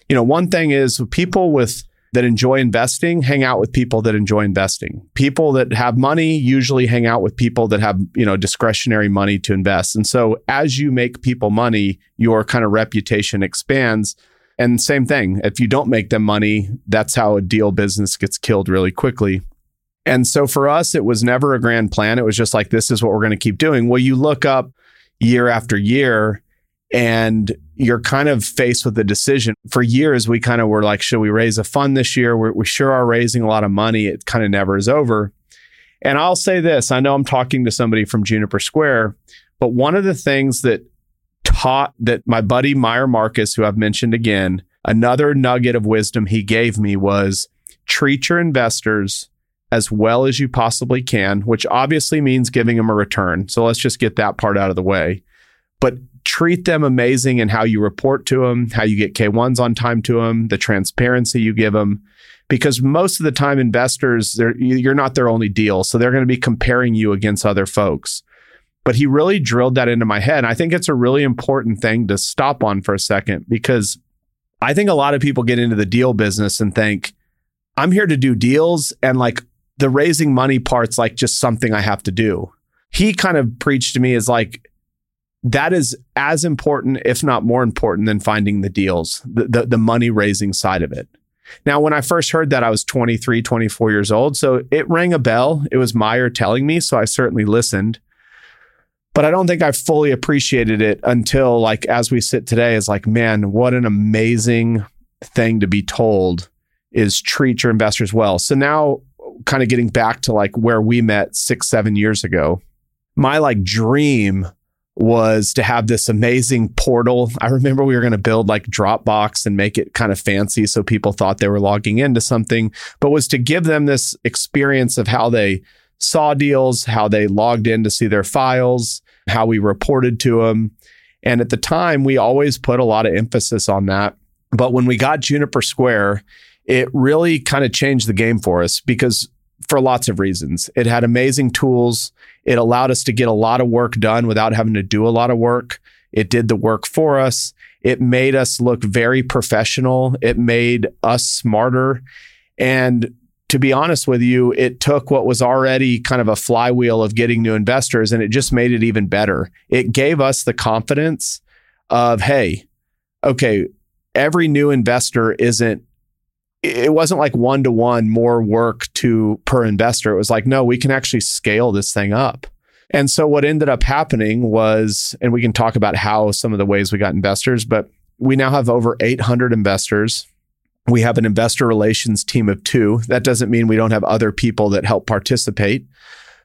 You know, one thing is people with that enjoy investing hang out with people that enjoy investing. People that have money usually hang out with people that have, you know, discretionary money to invest. And so as you make people money, your kind of reputation expands. And same thing, if you don't make them money, that's how a deal business gets killed really quickly. And so for us, it was never a grand plan. It was just like, this is what we're going to keep doing. Well, you look up year after year and you're kind of faced with a decision. For years, we kind of were like, should we raise a fund this year? We're, we sure are raising a lot of money. It kind of never is over. And I'll say this I know I'm talking to somebody from Juniper Square, but one of the things that taught that my buddy Meyer Marcus, who I've mentioned again, another nugget of wisdom he gave me was treat your investors as well as you possibly can, which obviously means giving them a return. So let's just get that part out of the way. But treat them amazing in how you report to them, how you get K1s on time to them, the transparency you give them. Because most of the time, investors, you're not their only deal. So they're going to be comparing you against other folks. But he really drilled that into my head. And I think it's a really important thing to stop on for a second because I think a lot of people get into the deal business and think, I'm here to do deals. And like the raising money part's like just something I have to do. He kind of preached to me as like, that is as important, if not more important, than finding the deals, the, the, the money raising side of it. Now, when I first heard that, I was 23, 24 years old. So it rang a bell. It was Meyer telling me. So I certainly listened. But I don't think I fully appreciated it until, like, as we sit today, is like, man, what an amazing thing to be told is treat your investors well. So now, kind of getting back to like where we met six, seven years ago, my like dream was to have this amazing portal. I remember we were going to build like Dropbox and make it kind of fancy so people thought they were logging into something, but was to give them this experience of how they saw deals, how they logged in to see their files, how we reported to them. And at the time, we always put a lot of emphasis on that. But when we got Juniper Square, it really kind of changed the game for us because for lots of reasons. It had amazing tools. It allowed us to get a lot of work done without having to do a lot of work. It did the work for us. It made us look very professional. It made us smarter. And to be honest with you, it took what was already kind of a flywheel of getting new investors and it just made it even better. It gave us the confidence of, hey, okay, every new investor isn't it wasn't like one to one more work to per investor. It was like, no, we can actually scale this thing up. And so what ended up happening was, and we can talk about how some of the ways we got investors, but we now have over 800 investors. We have an investor relations team of two. That doesn't mean we don't have other people that help participate,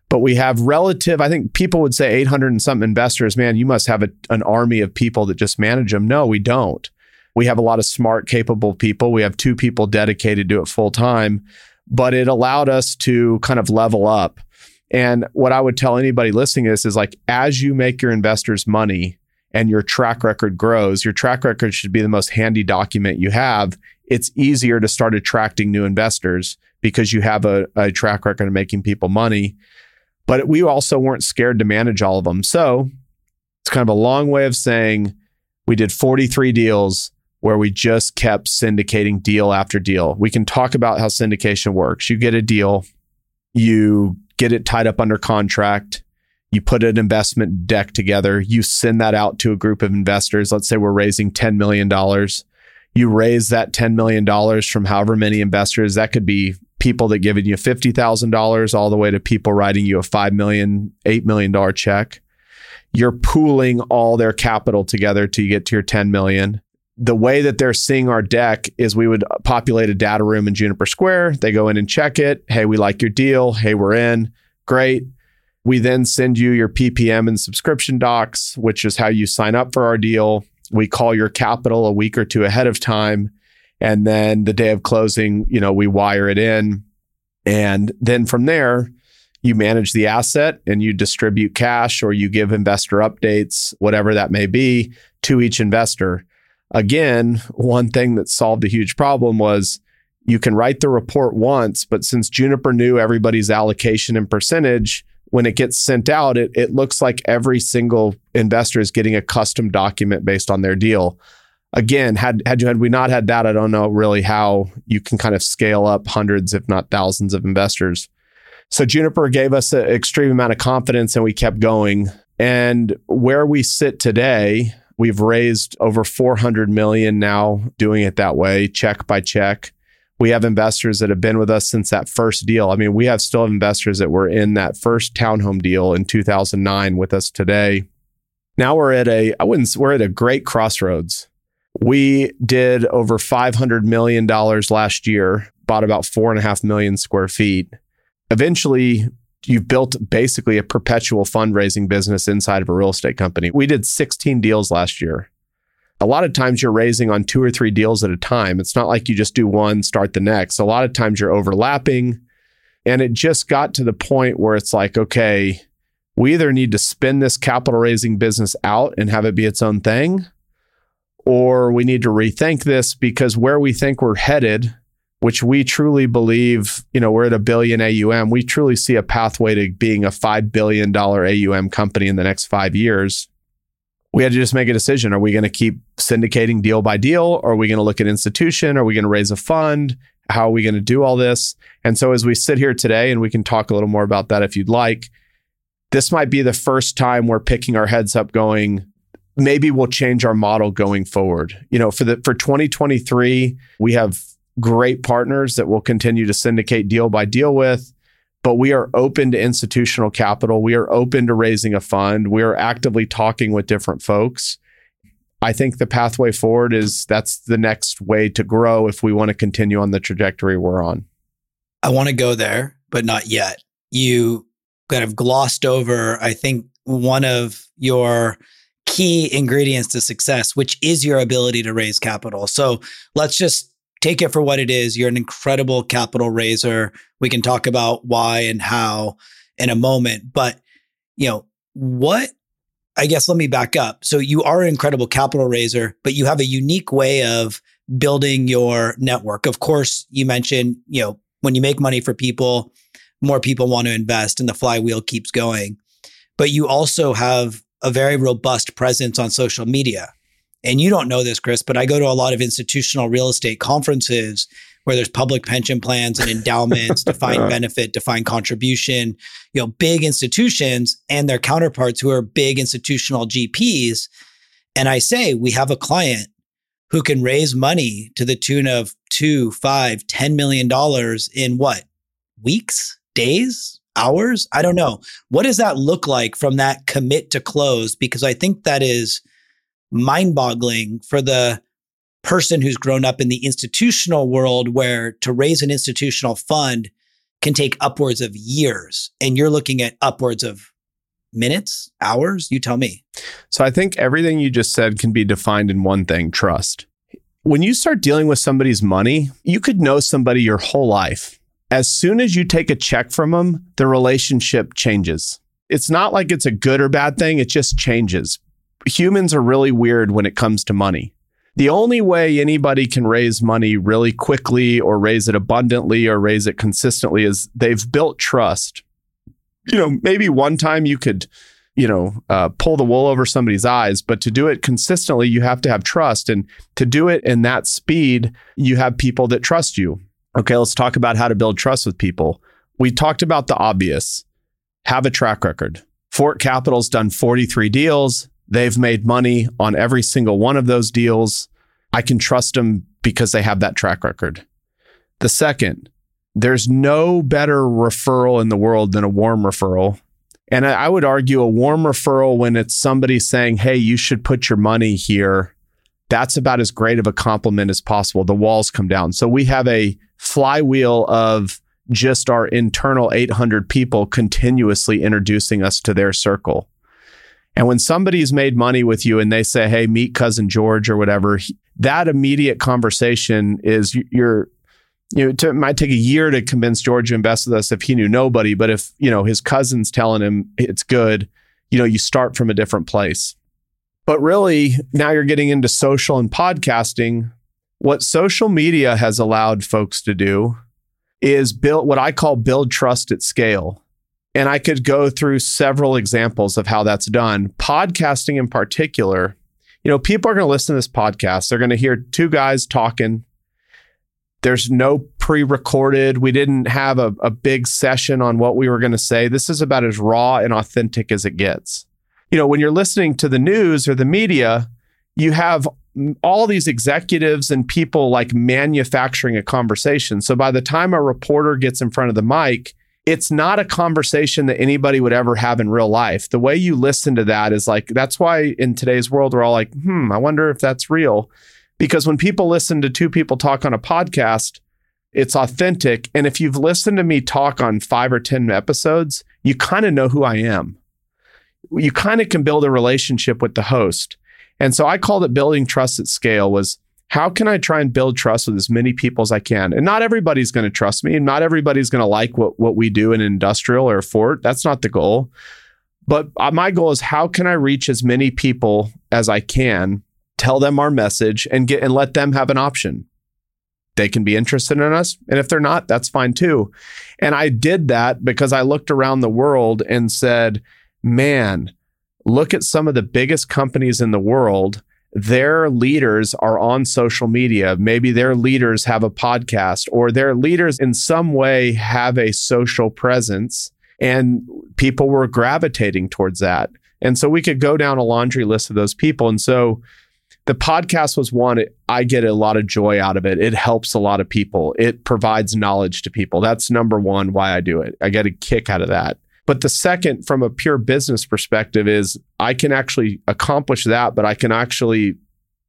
but we have relative, I think people would say 800 and something investors. Man, you must have a, an army of people that just manage them. No, we don't. We have a lot of smart, capable people. We have two people dedicated to it full time, but it allowed us to kind of level up. And what I would tell anybody listening to this is like, as you make your investors money and your track record grows, your track record should be the most handy document you have. It's easier to start attracting new investors because you have a, a track record of making people money. But we also weren't scared to manage all of them. So it's kind of a long way of saying we did 43 deals where we just kept syndicating deal after deal. We can talk about how syndication works. You get a deal, you get it tied up under contract, you put an investment deck together, you send that out to a group of investors. Let's say we're raising $10 million. You raise that $10 million from however many investors. That could be people that giving you $50,000 all the way to people writing you a $5 million, $8 million check. You're pooling all their capital together to get to your 10 million the way that they're seeing our deck is we would populate a data room in Juniper Square. They go in and check it. Hey, we like your deal. Hey, we're in. Great. We then send you your PPM and subscription docs, which is how you sign up for our deal. We call your capital a week or two ahead of time. And then the day of closing, you know, we wire it in. And then from there, you manage the asset and you distribute cash or you give investor updates, whatever that may be, to each investor. Again, one thing that solved a huge problem was you can write the report once, but since Juniper knew everybody's allocation and percentage, when it gets sent out, it, it looks like every single investor is getting a custom document based on their deal. Again, had had you had we not had that, I don't know really how you can kind of scale up hundreds, if not thousands, of investors. So Juniper gave us an extreme amount of confidence, and we kept going. And where we sit today, We've raised over 400 million now doing it that way, check by check. We have investors that have been with us since that first deal. I mean, we have still investors that were in that first townhome deal in 2009 with us today. Now we're at a I wouldn't we're at a great crossroads. We did over $500 million last year, bought about four and a half million square feet. Eventually, you've built basically a perpetual fundraising business inside of a real estate company. We did 16 deals last year. A lot of times you're raising on two or three deals at a time. It's not like you just do one, start the next. A lot of times you're overlapping. And it just got to the point where it's like, okay, we either need to spin this capital raising business out and have it be its own thing, or we need to rethink this because where we think we're headed which we truly believe, you know, we're at a billion AUM. We truly see a pathway to being a $5 billion AUM company in the next five years. We had to just make a decision. Are we going to keep syndicating deal by deal? Are we going to look at institution? Are we going to raise a fund? How are we going to do all this? And so as we sit here today, and we can talk a little more about that if you'd like, this might be the first time we're picking our heads up going, maybe we'll change our model going forward. You know, for the for 2023, we have great partners that we'll continue to syndicate deal by deal with. But we are open to institutional capital. We are open to raising a fund. We are actively talking with different folks. I think the pathway forward is that's the next way to grow if we want to continue on the trajectory we're on. I want to go there, but not yet. You kind of glossed over, I think, one of your key ingredients to success, which is your ability to raise capital. So let's just take it for what it is. You're an incredible capital raiser. We can talk about why and how in a moment. But, you know, what, I guess, let me back up. So you are an incredible capital raiser, but you have a unique way of building your network. Of course, you mentioned, you know, when you make money for people, more people want to invest and the flywheel keeps going. But you also have a very robust presence on social media. And you don't know this, Chris, but I go to a lot of institutional real estate conferences where there's public pension plans and endowments, defined uh-huh. benefit, defined contribution, you know, big institutions and their counterparts who are big institutional GPs. And I say, we have a client who can raise money to the tune of two, five, ten million dollars in what? Weeks, days, hours? I don't know. What does that look like from that commit to close? Because I think that is mind boggling for the person who's grown up in the institutional world where to raise an institutional fund can take upwards of years and you're looking at upwards of minutes, hours, you tell me. So I think everything you just said can be defined in one thing, trust. When you start dealing with somebody's money, you could know somebody your whole life. As soon as you take a check from them, the relationship changes. It's not like it's a good or bad thing, it just changes. Humans are really weird when it comes to money. The only way anybody can raise money really quickly or raise it abundantly or raise it consistently is they've built trust. You know, maybe one time you could, you know, uh, pull the wool over somebody's eyes, but to do it consistently, you have to have trust. And to do it in that speed, you have people that trust you. Okay, let's talk about how to build trust with people. We talked about the obvious have a track record. Fort Capital's done 43 deals. They've made money on every single one of those deals. I can trust them because they have that track record. The second, there's no better referral in the world than a warm referral. And I would argue a warm referral when it's somebody saying, Hey, you should put your money here. That's about as great of a compliment as possible. The walls come down. So we have a flywheel of just our internal 800 people continuously introducing us to their circle. And when somebody's made money with you and they say, "Hey, meet cousin George" or whatever, that immediate conversation is you're you know, it might take a year to convince George to invest with us if he knew nobody, but if, you know, his cousin's telling him it's good, you know, you start from a different place. But really, now you're getting into social and podcasting. What social media has allowed folks to do is build what I call build trust at scale. And I could go through several examples of how that's done. Podcasting in particular, you know, people are going to listen to this podcast. They're going to hear two guys talking. There's no pre recorded. We didn't have a, a big session on what we were going to say. This is about as raw and authentic as it gets. You know, when you're listening to the news or the media, you have all these executives and people like manufacturing a conversation. So by the time a reporter gets in front of the mic, it's not a conversation that anybody would ever have in real life. The way you listen to that is like, that's why in today's world, we're all like, hmm, I wonder if that's real. Because when people listen to two people talk on a podcast, it's authentic. And if you've listened to me talk on five or 10 episodes, you kind of know who I am. You kind of can build a relationship with the host. And so I called it building trust at scale was how can I try and build trust with as many people as I can? And not everybody's going to trust me. And not everybody's going to like what, what we do in industrial or fort. That's not the goal. But uh, my goal is how can I reach as many people as I can, tell them our message and get and let them have an option. They can be interested in us. And if they're not, that's fine too. And I did that because I looked around the world and said, man, look at some of the biggest companies in the world their leaders are on social media. Maybe their leaders have a podcast or their leaders in some way have a social presence and people were gravitating towards that. And so we could go down a laundry list of those people. And so the podcast was one, I get a lot of joy out of it. It helps a lot of people, it provides knowledge to people. That's number one why I do it. I get a kick out of that. But the second, from a pure business perspective, is I can actually accomplish that, but I can actually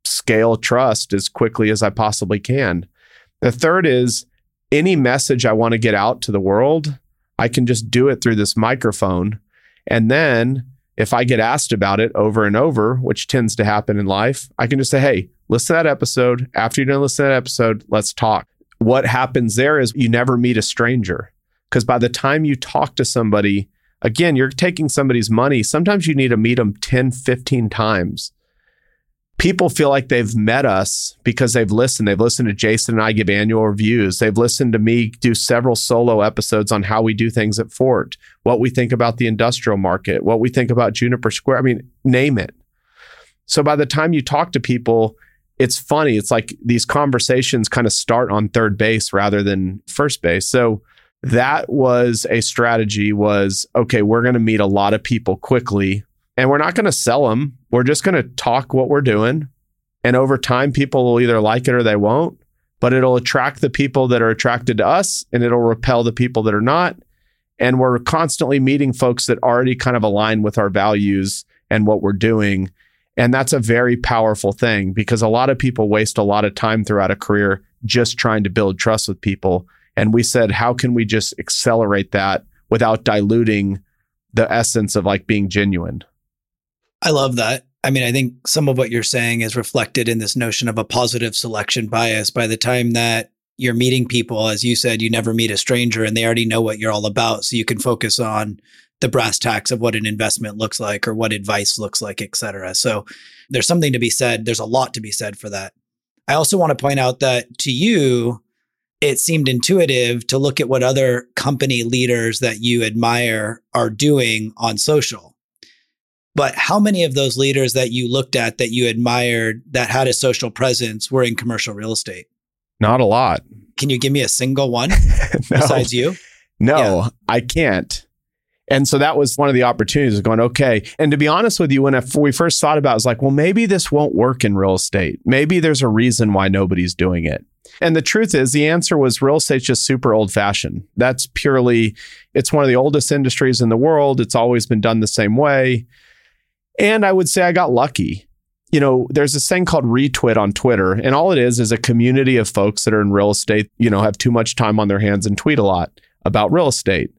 scale trust as quickly as I possibly can. The third is any message I want to get out to the world, I can just do it through this microphone. And then if I get asked about it over and over, which tends to happen in life, I can just say, hey, listen to that episode. After you're done listening to that episode, let's talk. What happens there is you never meet a stranger. Because by the time you talk to somebody, again, you're taking somebody's money. Sometimes you need to meet them 10, 15 times people feel like they've met us because they've listened. They've listened to Jason and I give annual reviews. They've listened to me do several solo episodes on how we do things at Fort, what we think about the industrial market, what we think about Juniper Square. I mean, name it. So by the time you talk to people, it's funny. It's like these conversations kind of start on third base rather than first base. So that was a strategy was okay, we're going to meet a lot of people quickly and we're not going to sell them. We're just going to talk what we're doing. And over time, people will either like it or they won't, but it'll attract the people that are attracted to us and it'll repel the people that are not. And we're constantly meeting folks that already kind of align with our values and what we're doing. And that's a very powerful thing because a lot of people waste a lot of time throughout a career just trying to build trust with people. And we said, how can we just accelerate that without diluting the essence of like being genuine? I love that. I mean, I think some of what you're saying is reflected in this notion of a positive selection bias. By the time that you're meeting people, as you said, you never meet a stranger and they already know what you're all about. So you can focus on the brass tacks of what an investment looks like or what advice looks like, et cetera. So there's something to be said. There's a lot to be said for that. I also want to point out that to you, it seemed intuitive to look at what other company leaders that you admire are doing on social but how many of those leaders that you looked at that you admired that had a social presence were in commercial real estate? Not a lot. Can you give me a single one no. besides you? No, yeah. I can't. And so that was one of the opportunities of going, okay. And to be honest with you, when we first thought about it, I was like, well, maybe this won't work in real estate. Maybe there's a reason why nobody's doing it. And the truth is, the answer was real estate's just super old fashioned. That's purely, it's one of the oldest industries in the world. It's always been done the same way. And I would say I got lucky. You know, there's this thing called ReTwit on Twitter, and all it is is a community of folks that are in real estate, you know, have too much time on their hands and tweet a lot about real estate.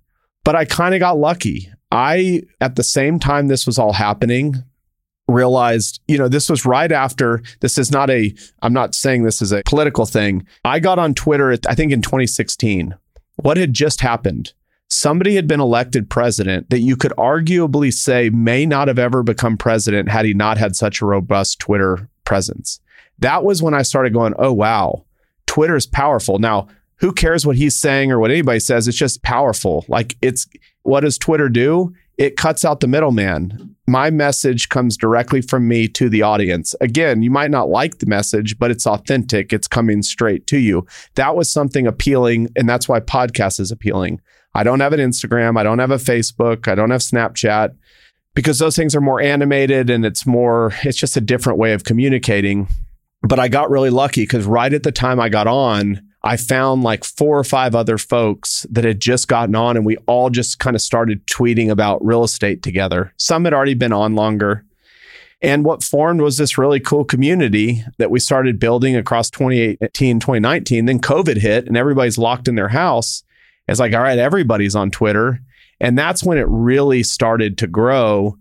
But I kind of got lucky. I, at the same time this was all happening, realized, you know, this was right after this is not a, I'm not saying this is a political thing. I got on Twitter, I think in 2016. What had just happened? somebody had been elected president that you could arguably say may not have ever become president had he not had such a robust Twitter presence. That was when I started going, oh, wow, Twitter is powerful. Now, who cares what he's saying or what anybody says? It's just powerful. Like, it's what does Twitter do? It cuts out the middleman. My message comes directly from me to the audience. Again, you might not like the message, but it's authentic. It's coming straight to you. That was something appealing. And that's why podcast is appealing I don't have an Instagram. I don't have a Facebook. I don't have Snapchat because those things are more animated and it's more, it's just a different way of communicating. But I got really lucky because right at the time I got on, I found like four or five other folks that had just gotten on and we all just kind of started tweeting about real estate together. Some had already been on longer. And what formed was this really cool community that we started building across 2018, 2019. Then COVID hit and everybody's locked in their house. It's like, all right, everybody's on Twitter. And that's when it really started to grow.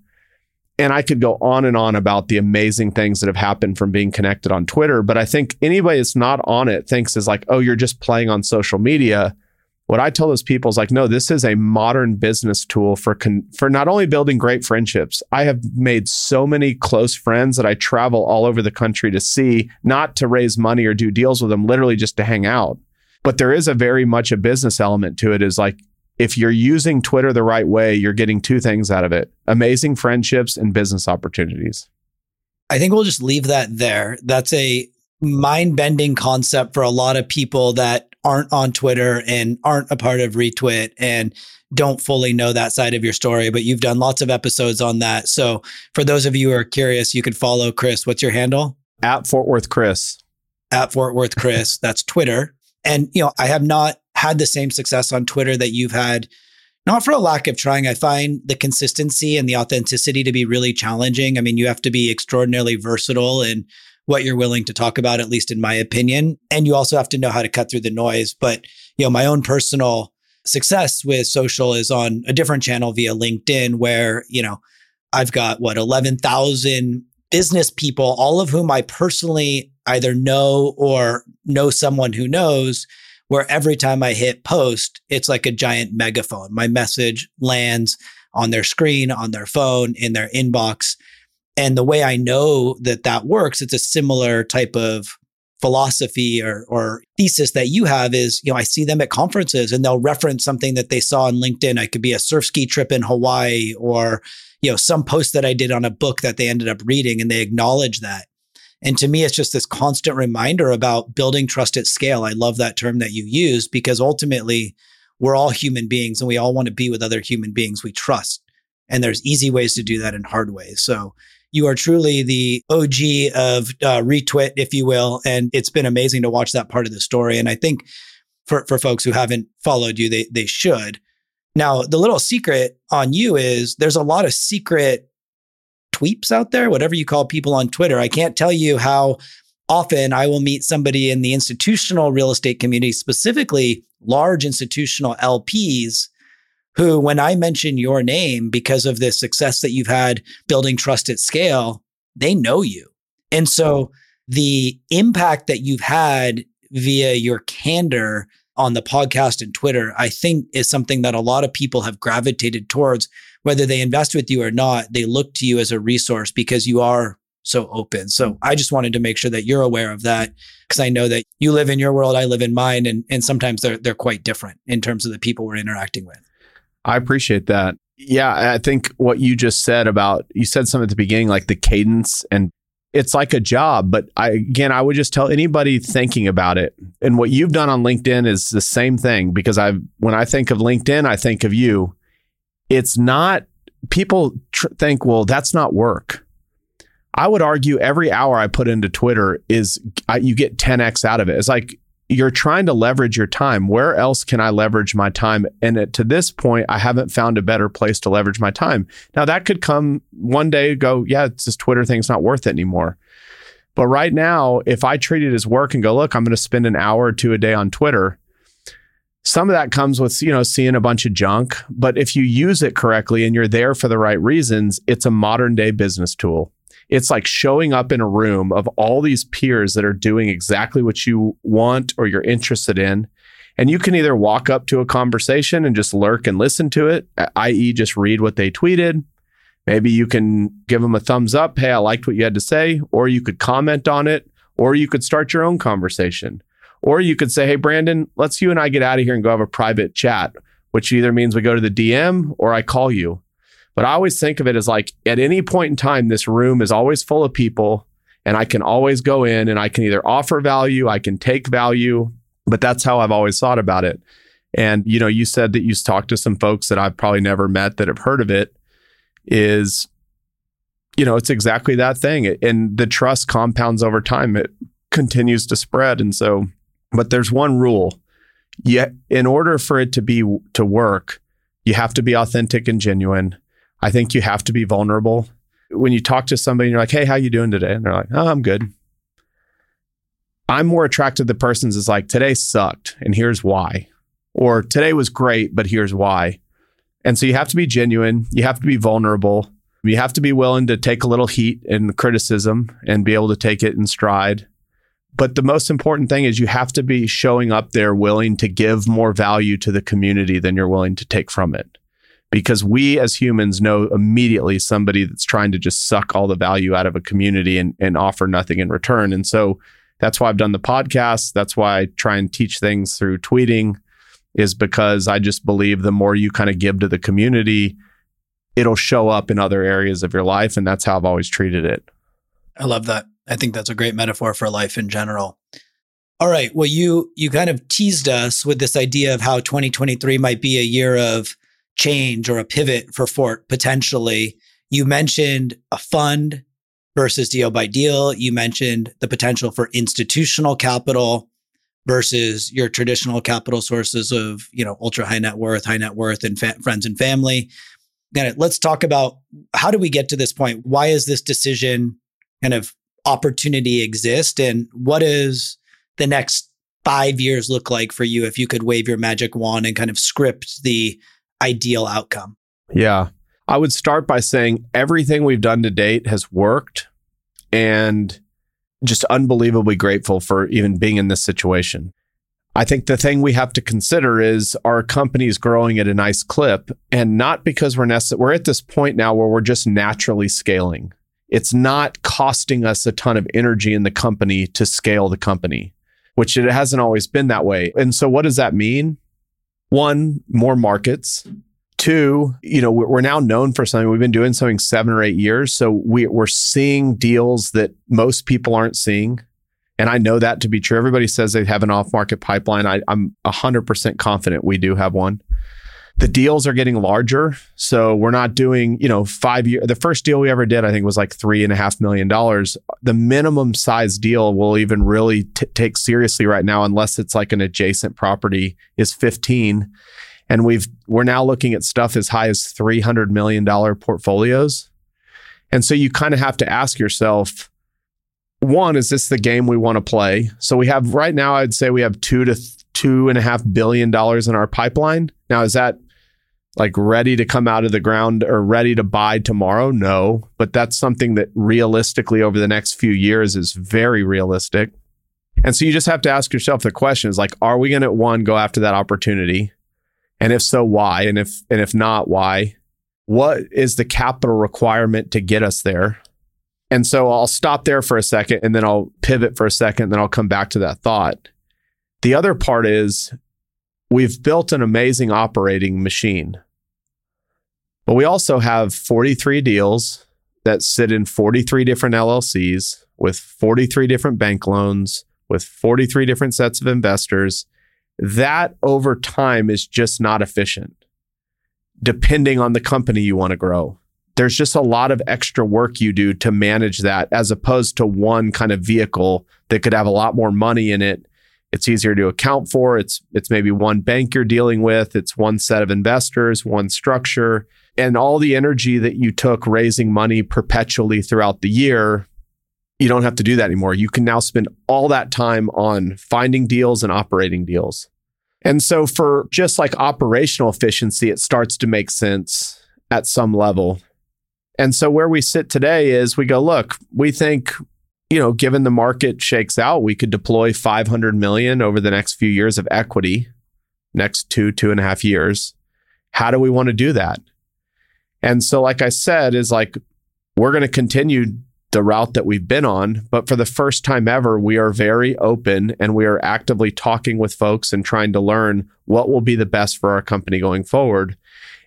And I could go on and on about the amazing things that have happened from being connected on Twitter. But I think anybody that's not on it thinks is like, oh, you're just playing on social media. What I tell those people is like, no, this is a modern business tool for con- for not only building great friendships. I have made so many close friends that I travel all over the country to see, not to raise money or do deals with them, literally just to hang out. But there is a very much a business element to it is like if you're using Twitter the right way, you're getting two things out of it amazing friendships and business opportunities. I think we'll just leave that there. That's a mind bending concept for a lot of people that aren't on Twitter and aren't a part of ReTwit and don't fully know that side of your story, but you've done lots of episodes on that. So for those of you who are curious, you can follow Chris. What's your handle? At Fort Worth Chris. At Fort Worth Chris. That's Twitter. And, you know, I have not had the same success on Twitter that you've had, not for a lack of trying. I find the consistency and the authenticity to be really challenging. I mean, you have to be extraordinarily versatile in what you're willing to talk about, at least in my opinion. And you also have to know how to cut through the noise. But, you know, my own personal success with social is on a different channel via LinkedIn, where, you know, I've got what, 11,000 business people, all of whom I personally either know or know someone who knows, where every time I hit post, it's like a giant megaphone. My message lands on their screen, on their phone, in their inbox. And the way I know that that works, it's a similar type of philosophy or, or thesis that you have is, you know, I see them at conferences and they'll reference something that they saw on LinkedIn. It could be a surf ski trip in Hawaii or, you know, some post that I did on a book that they ended up reading and they acknowledge that. And to me, it's just this constant reminder about building trust at scale. I love that term that you used because ultimately we're all human beings and we all want to be with other human beings we trust. And there's easy ways to do that and hard ways. So you are truly the OG of uh, ReTwit, if you will. And it's been amazing to watch that part of the story. And I think for, for folks who haven't followed you, they, they should. Now, the little secret on you is there's a lot of secret tweeps out there, whatever you call people on Twitter. I can't tell you how often I will meet somebody in the institutional real estate community, specifically large institutional LPs who, when I mention your name because of the success that you've had building trust at scale, they know you. And so the impact that you've had via your candor on the podcast and Twitter, I think is something that a lot of people have gravitated towards. Whether they invest with you or not, they look to you as a resource because you are so open. So mm-hmm. I just wanted to make sure that you're aware of that because I know that you live in your world, I live in mine, and and sometimes they're they're quite different in terms of the people we're interacting with. I appreciate that. Yeah, I think what you just said about you said something at the beginning, like the cadence, and it's like a job. But I again, I would just tell anybody thinking about it, and what you've done on LinkedIn is the same thing because I, when I think of LinkedIn, I think of you. It's not people tr- think, well, that's not work. I would argue every hour I put into Twitter is I, you get 10x out of it. It's like you're trying to leverage your time. Where else can I leverage my time? And it, to this point, I haven't found a better place to leverage my time. Now, that could come one day, go, yeah, it's this Twitter thing's not worth it anymore. But right now, if I treat it as work and go, look, I'm going to spend an hour or two a day on Twitter, some of that comes with, you know, seeing a bunch of junk. But if you use it correctly and you're there for the right reasons, it's a modern day business tool. It's like showing up in a room of all these peers that are doing exactly what you want or you're interested in. And you can either walk up to a conversation and just lurk and listen to it, i.e., just read what they tweeted. Maybe you can give them a thumbs up. Hey, I liked what you had to say. Or you could comment on it. Or you could start your own conversation. Or you could say, hey, Brandon, let's you and I get out of here and go have a private chat, which either means we go to the DM or I call you. But I always think of it as like at any point in time, this room is always full of people and I can always go in and I can either offer value, I can take value, but that's how I've always thought about it. And you know, you said that you talked to some folks that I've probably never met that have heard of it is you know, it's exactly that thing. And the trust compounds over time. It continues to spread and so but there's one rule. Yet in order for it to be to work, you have to be authentic and genuine. I think you have to be vulnerable. When you talk to somebody and you're like, "Hey, how you doing today?" and they're like, "Oh, I'm good." I'm more attracted to the persons is like, "Today sucked, and here's why," or "Today was great, but here's why." And so you have to be genuine. You have to be vulnerable. You have to be willing to take a little heat and criticism and be able to take it in stride. But the most important thing is you have to be showing up there willing to give more value to the community than you're willing to take from it because we as humans know immediately somebody that's trying to just suck all the value out of a community and, and offer nothing in return. And so that's why I've done the podcast. That's why I try and teach things through tweeting, is because I just believe the more you kind of give to the community, it'll show up in other areas of your life. And that's how I've always treated it. I love that. I think that's a great metaphor for life in general. All right. Well, you you kind of teased us with this idea of how 2023 might be a year of change or a pivot for Fort potentially. You mentioned a fund versus deal by deal. You mentioned the potential for institutional capital versus your traditional capital sources of, you know, ultra high net worth, high net worth and fa- friends and family. Then let's talk about how do we get to this point? Why is this decision kind of opportunity exist and what does the next 5 years look like for you if you could wave your magic wand and kind of script the ideal outcome? Yeah. I would start by saying everything we've done to date has worked and just unbelievably grateful for even being in this situation. I think the thing we have to consider is our company's growing at a nice clip and not because we're nece- we're at this point now where we're just naturally scaling. it's not costing us a ton of energy in the company to scale the company, which it hasn't always been that way. And so, what does that mean? One, more markets. Two, you know, we're now known for something. We've been doing something seven or eight years. So we, we're seeing deals that most people aren't seeing. And I know that to be true. Everybody says they have an off market pipeline. I, I'm 100% confident we do have one the deals are getting larger. So we're not doing, you know, five year. The first deal we ever did, I think, was like three and a half million dollars. The minimum size deal we'll even really t- take seriously right now, unless it's like an adjacent property, is 15. And we've we're now looking at stuff as high as 300 million dollar portfolios. And so you kind of have to ask yourself, one, is this the game we want to play? So we have right now, I'd say we have two to th- two and a half billion dollars in our pipeline. Now, is that like ready to come out of the ground or ready to buy tomorrow? No, but that's something that realistically over the next few years is very realistic. And so you just have to ask yourself the questions like, are we going to one go after that opportunity? And if so, why? And if and if not, why? What is the capital requirement to get us there? And so I'll stop there for a second and then I'll pivot for a second, and then I'll come back to that thought. The other part is we've built an amazing operating machine. But we also have 43 deals that sit in 43 different LLCs with 43 different bank loans, with 43 different sets of investors. That over time is just not efficient, depending on the company you want to grow. There's just a lot of extra work you do to manage that as opposed to one kind of vehicle that could have a lot more money in it it's easier to account for. It's it's maybe one bank you're dealing with, it's one set of investors, one structure, and all the energy that you took raising money perpetually throughout the year, you don't have to do that anymore. You can now spend all that time on finding deals and operating deals. And so for just like operational efficiency, it starts to make sense at some level. And so where we sit today is we go, look, we think you know, given the market shakes out, we could deploy 500 million over the next few years of equity, next two, two and a half years. How do we want to do that? And so, like I said, is like, we're going to continue the route that we've been on. But for the first time ever, we are very open and we are actively talking with folks and trying to learn what will be the best for our company going forward.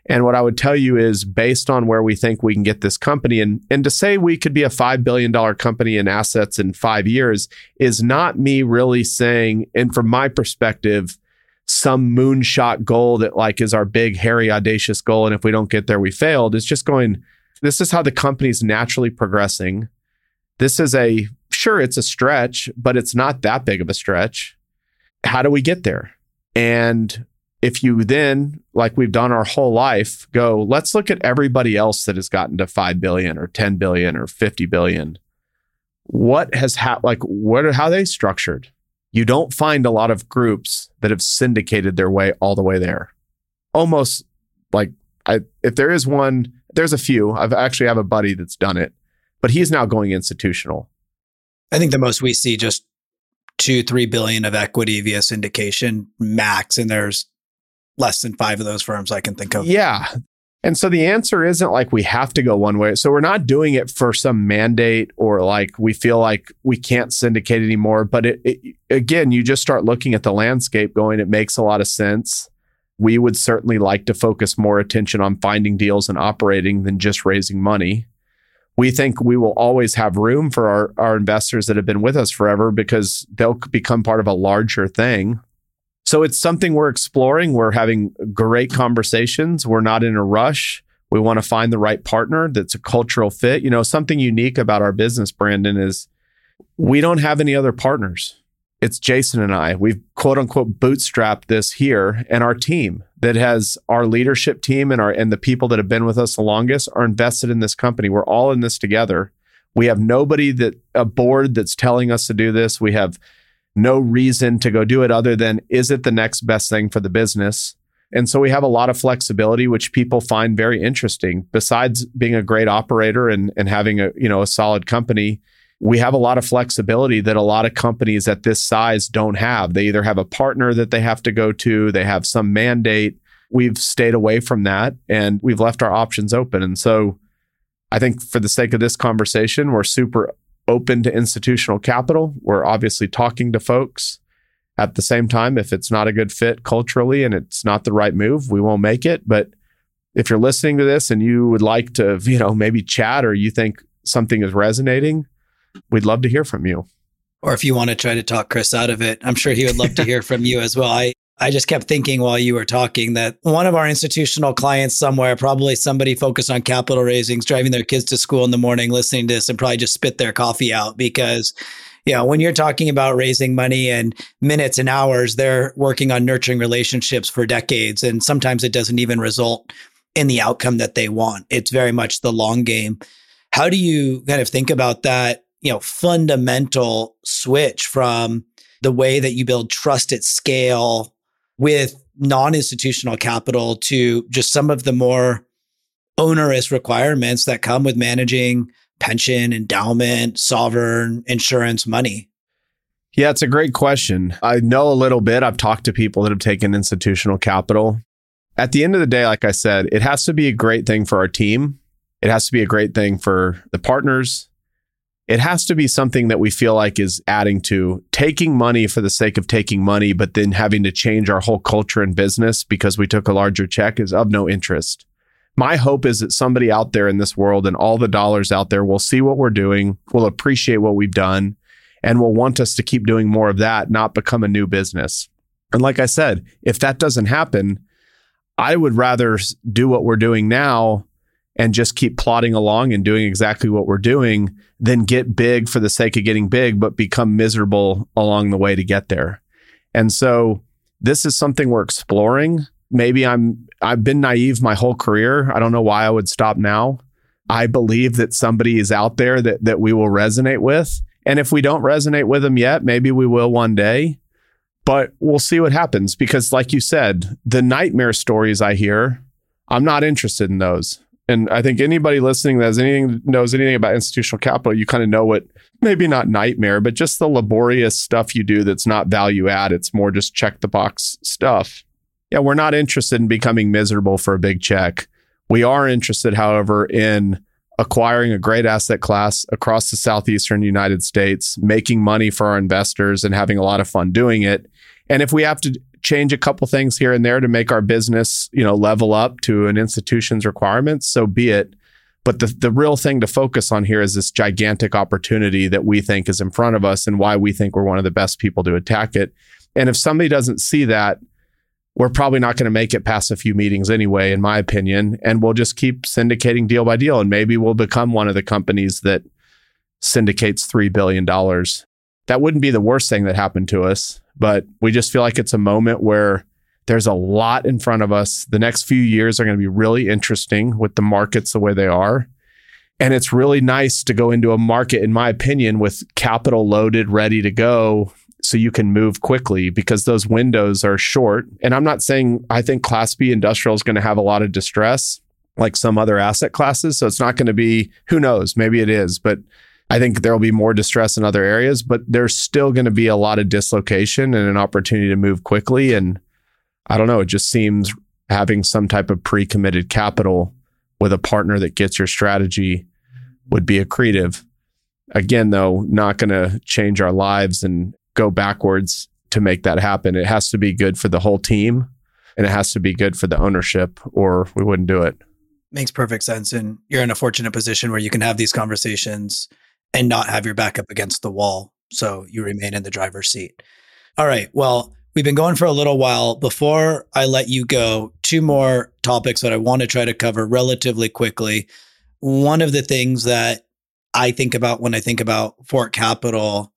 And what I would tell you is based on where we think we can get this company and and to say we could be a 5 billion dollar company in assets in 5 years is not me really saying and from my perspective some moonshot goal that like is our big hairy audacious goal and if we don't get there we failed. It's just going this is how the company's naturally progressing. This is a sure it's a stretch, but it's not that big of a stretch. How do we get there? And if you then, like we've done our whole life, go, let's look at everybody else that has gotten to 5 billion or 10 billion or 50 billion. What has happened? Like, what are, how are they structured? You don't find a lot of groups that have syndicated their way all the way there. Almost like, I, if there is one, there's a few. I've actually have a buddy that's done it, but he's now going institutional. I think the most we see just two, three billion of equity via syndication max, and there's less than five of those firms I can think of. Yeah. And so the answer isn't like we have to go one way. So we're not doing it for some mandate or like we feel like we can't syndicate anymore. But it, it, again, you just start looking at the landscape going, it makes a lot of sense. We would certainly like to focus more attention on finding deals and operating than just raising money. We think we will always have room for our, our investors that have been with us forever because they'll become part of a larger thing so it's something we're exploring. We're having great conversations. We're not in a rush. We want to find the right partner that's a cultural fit. You know, something unique about our business, Brandon, is we don't have any other partners. It's Jason and I. We've quote unquote bootstrapped this here and our team that has our leadership team and our and the people that have been with us the longest are invested in this company. We're all in this together. We have nobody that a board that's telling us to do this. We have no reason to go do it other than is it the next best thing for the business? And so we have a lot of flexibility, which people find very interesting. Besides being a great operator and, and having a, you know, a solid company, we have a lot of flexibility that a lot of companies at this size don't have. They either have a partner that they have to go to, they have some mandate. We've stayed away from that and we've left our options open. And so I think for the sake of this conversation, we're super open to institutional capital. We're obviously talking to folks. At the same time, if it's not a good fit culturally and it's not the right move, we won't make it. But if you're listening to this and you would like to, you know, maybe chat or you think something is resonating, we'd love to hear from you. Or if you want to try to talk Chris out of it, I'm sure he would love to hear from you as well. I I just kept thinking while you were talking that one of our institutional clients somewhere, probably somebody focused on capital raisings, driving their kids to school in the morning, listening to this, and probably just spit their coffee out because, you know, when you're talking about raising money in minutes and hours, they're working on nurturing relationships for decades. And sometimes it doesn't even result in the outcome that they want. It's very much the long game. How do you kind of think about that, you know, fundamental switch from the way that you build trust at scale with non institutional capital to just some of the more onerous requirements that come with managing pension, endowment, sovereign insurance money? Yeah, it's a great question. I know a little bit. I've talked to people that have taken institutional capital. At the end of the day, like I said, it has to be a great thing for our team. It has to be a great thing for the partners it has to be something that we feel like is adding to taking money for the sake of taking money, but then having to change our whole culture and business because we took a larger check is of no interest. My hope is that somebody out there in this world and all the dollars out there will see what we're doing, will appreciate what we've done, and will want us to keep doing more of that, not become a new business. And like I said, if that doesn't happen, I would rather do what we're doing now and just keep plodding along and doing exactly what we're doing than get big for the sake of getting big, but become miserable along the way to get there. And so this is something we're exploring. Maybe I'm I've been naive my whole career. I don't know why I would stop now. I believe that somebody is out there that that we will resonate with. And if we don't resonate with them yet, maybe we will one day. But we'll see what happens because like you said, the nightmare stories I hear, I'm not interested in those and I think anybody listening that anything knows anything about institutional capital, you kind of know what maybe not nightmare, but just the laborious stuff you do that's not value add. It's more just check the box stuff. Yeah, we're not interested in becoming miserable for a big check. We are interested, however, in acquiring a great asset class across the southeastern United States, making money for our investors and having a lot of fun doing it. And if we have to change a couple things here and there to make our business, you know, level up to an institution's requirements, so be it. But the, the real thing to focus on here is this gigantic opportunity that we think is in front of us and why we think we're one of the best people to attack it. And if somebody doesn't see that, we're probably not going to make it past a few meetings anyway, in my opinion. And we'll just keep syndicating deal by deal. And maybe we'll become one of the companies that syndicates $3 billion. That wouldn't be the worst thing that happened to us. But we just feel like it's a moment where there's a lot in front of us. The next few years are going to be really interesting with the markets the way they are. And it's really nice to go into a market, in my opinion, with capital loaded, ready to go, so you can move quickly because those windows are short. And I'm not saying I think Class B industrial is going to have a lot of distress like some other asset classes. So it's not going to be, who knows, maybe it is, but I think there will be more distress in other areas, but there's still going to be a lot of dislocation and an opportunity to move quickly. And I don't know, it just seems having some type of pre committed capital with a partner that gets your strategy would be accretive. Again, though, not going to change our lives and go backwards to make that happen. It has to be good for the whole team and it has to be good for the ownership, or we wouldn't do it. Makes perfect sense. And you're in a fortunate position where you can have these conversations and not have your back up against the wall. So you remain in the driver's seat. All right. Well, we've been going for a little while. Before I let you go, two more topics that I want to try to cover relatively quickly. One of the things that I think about when I think about Fort Capital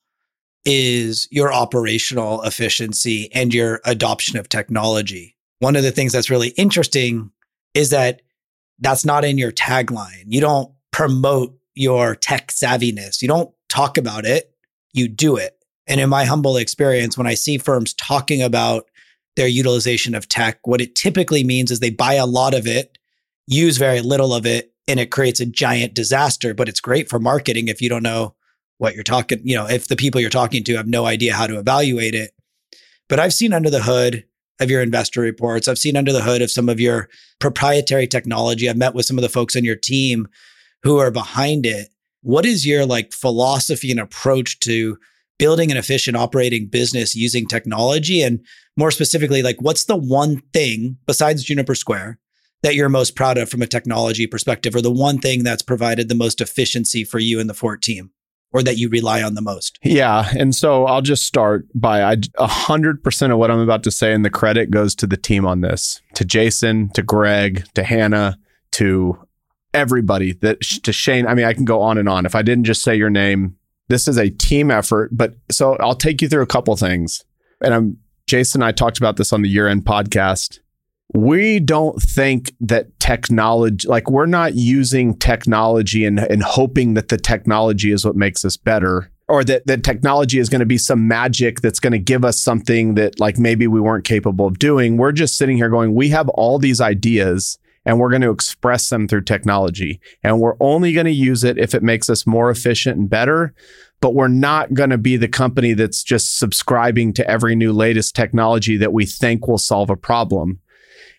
is your operational efficiency and your adoption of technology. One of the things that's really interesting is that that's not in your tagline. You don't promote your tech savviness. You don't talk about it, you do it. And in my humble experience, when I see firms talking about their utilization of tech, what it typically means is they buy a lot of it, use very little of it, and it creates a giant disaster. But it's great for marketing if you don't know what you're talking, you know, if the people you're talking to have no idea how to evaluate it. But I've seen under the hood of your investor reports, I've seen under the hood of some of your proprietary technology. I've met with some of the folks on your team who are behind it. What is your like philosophy and approach to building an efficient operating business using technology? And more specifically, like what's the one thing besides Juniper Square that you're most proud of from a technology perspective, or the one thing that's provided the most efficiency for you and the Fort team? or that you rely on the most? Yeah. And so I'll just start by hundred percent of what I'm about to say, and the credit goes to the team on this, to Jason, to Greg, to Hannah, to everybody that to Shane. I mean, I can go on and on. If I didn't just say your name, this is a team effort. But so I'll take you through a couple things. And I'm Jason and I talked about this on the year end podcast we don't think that technology, like we're not using technology and, and hoping that the technology is what makes us better or that, that technology is going to be some magic that's going to give us something that like maybe we weren't capable of doing. We're just sitting here going, we have all these ideas and we're going to express them through technology. And we're only going to use it if it makes us more efficient and better. But we're not going to be the company that's just subscribing to every new latest technology that we think will solve a problem.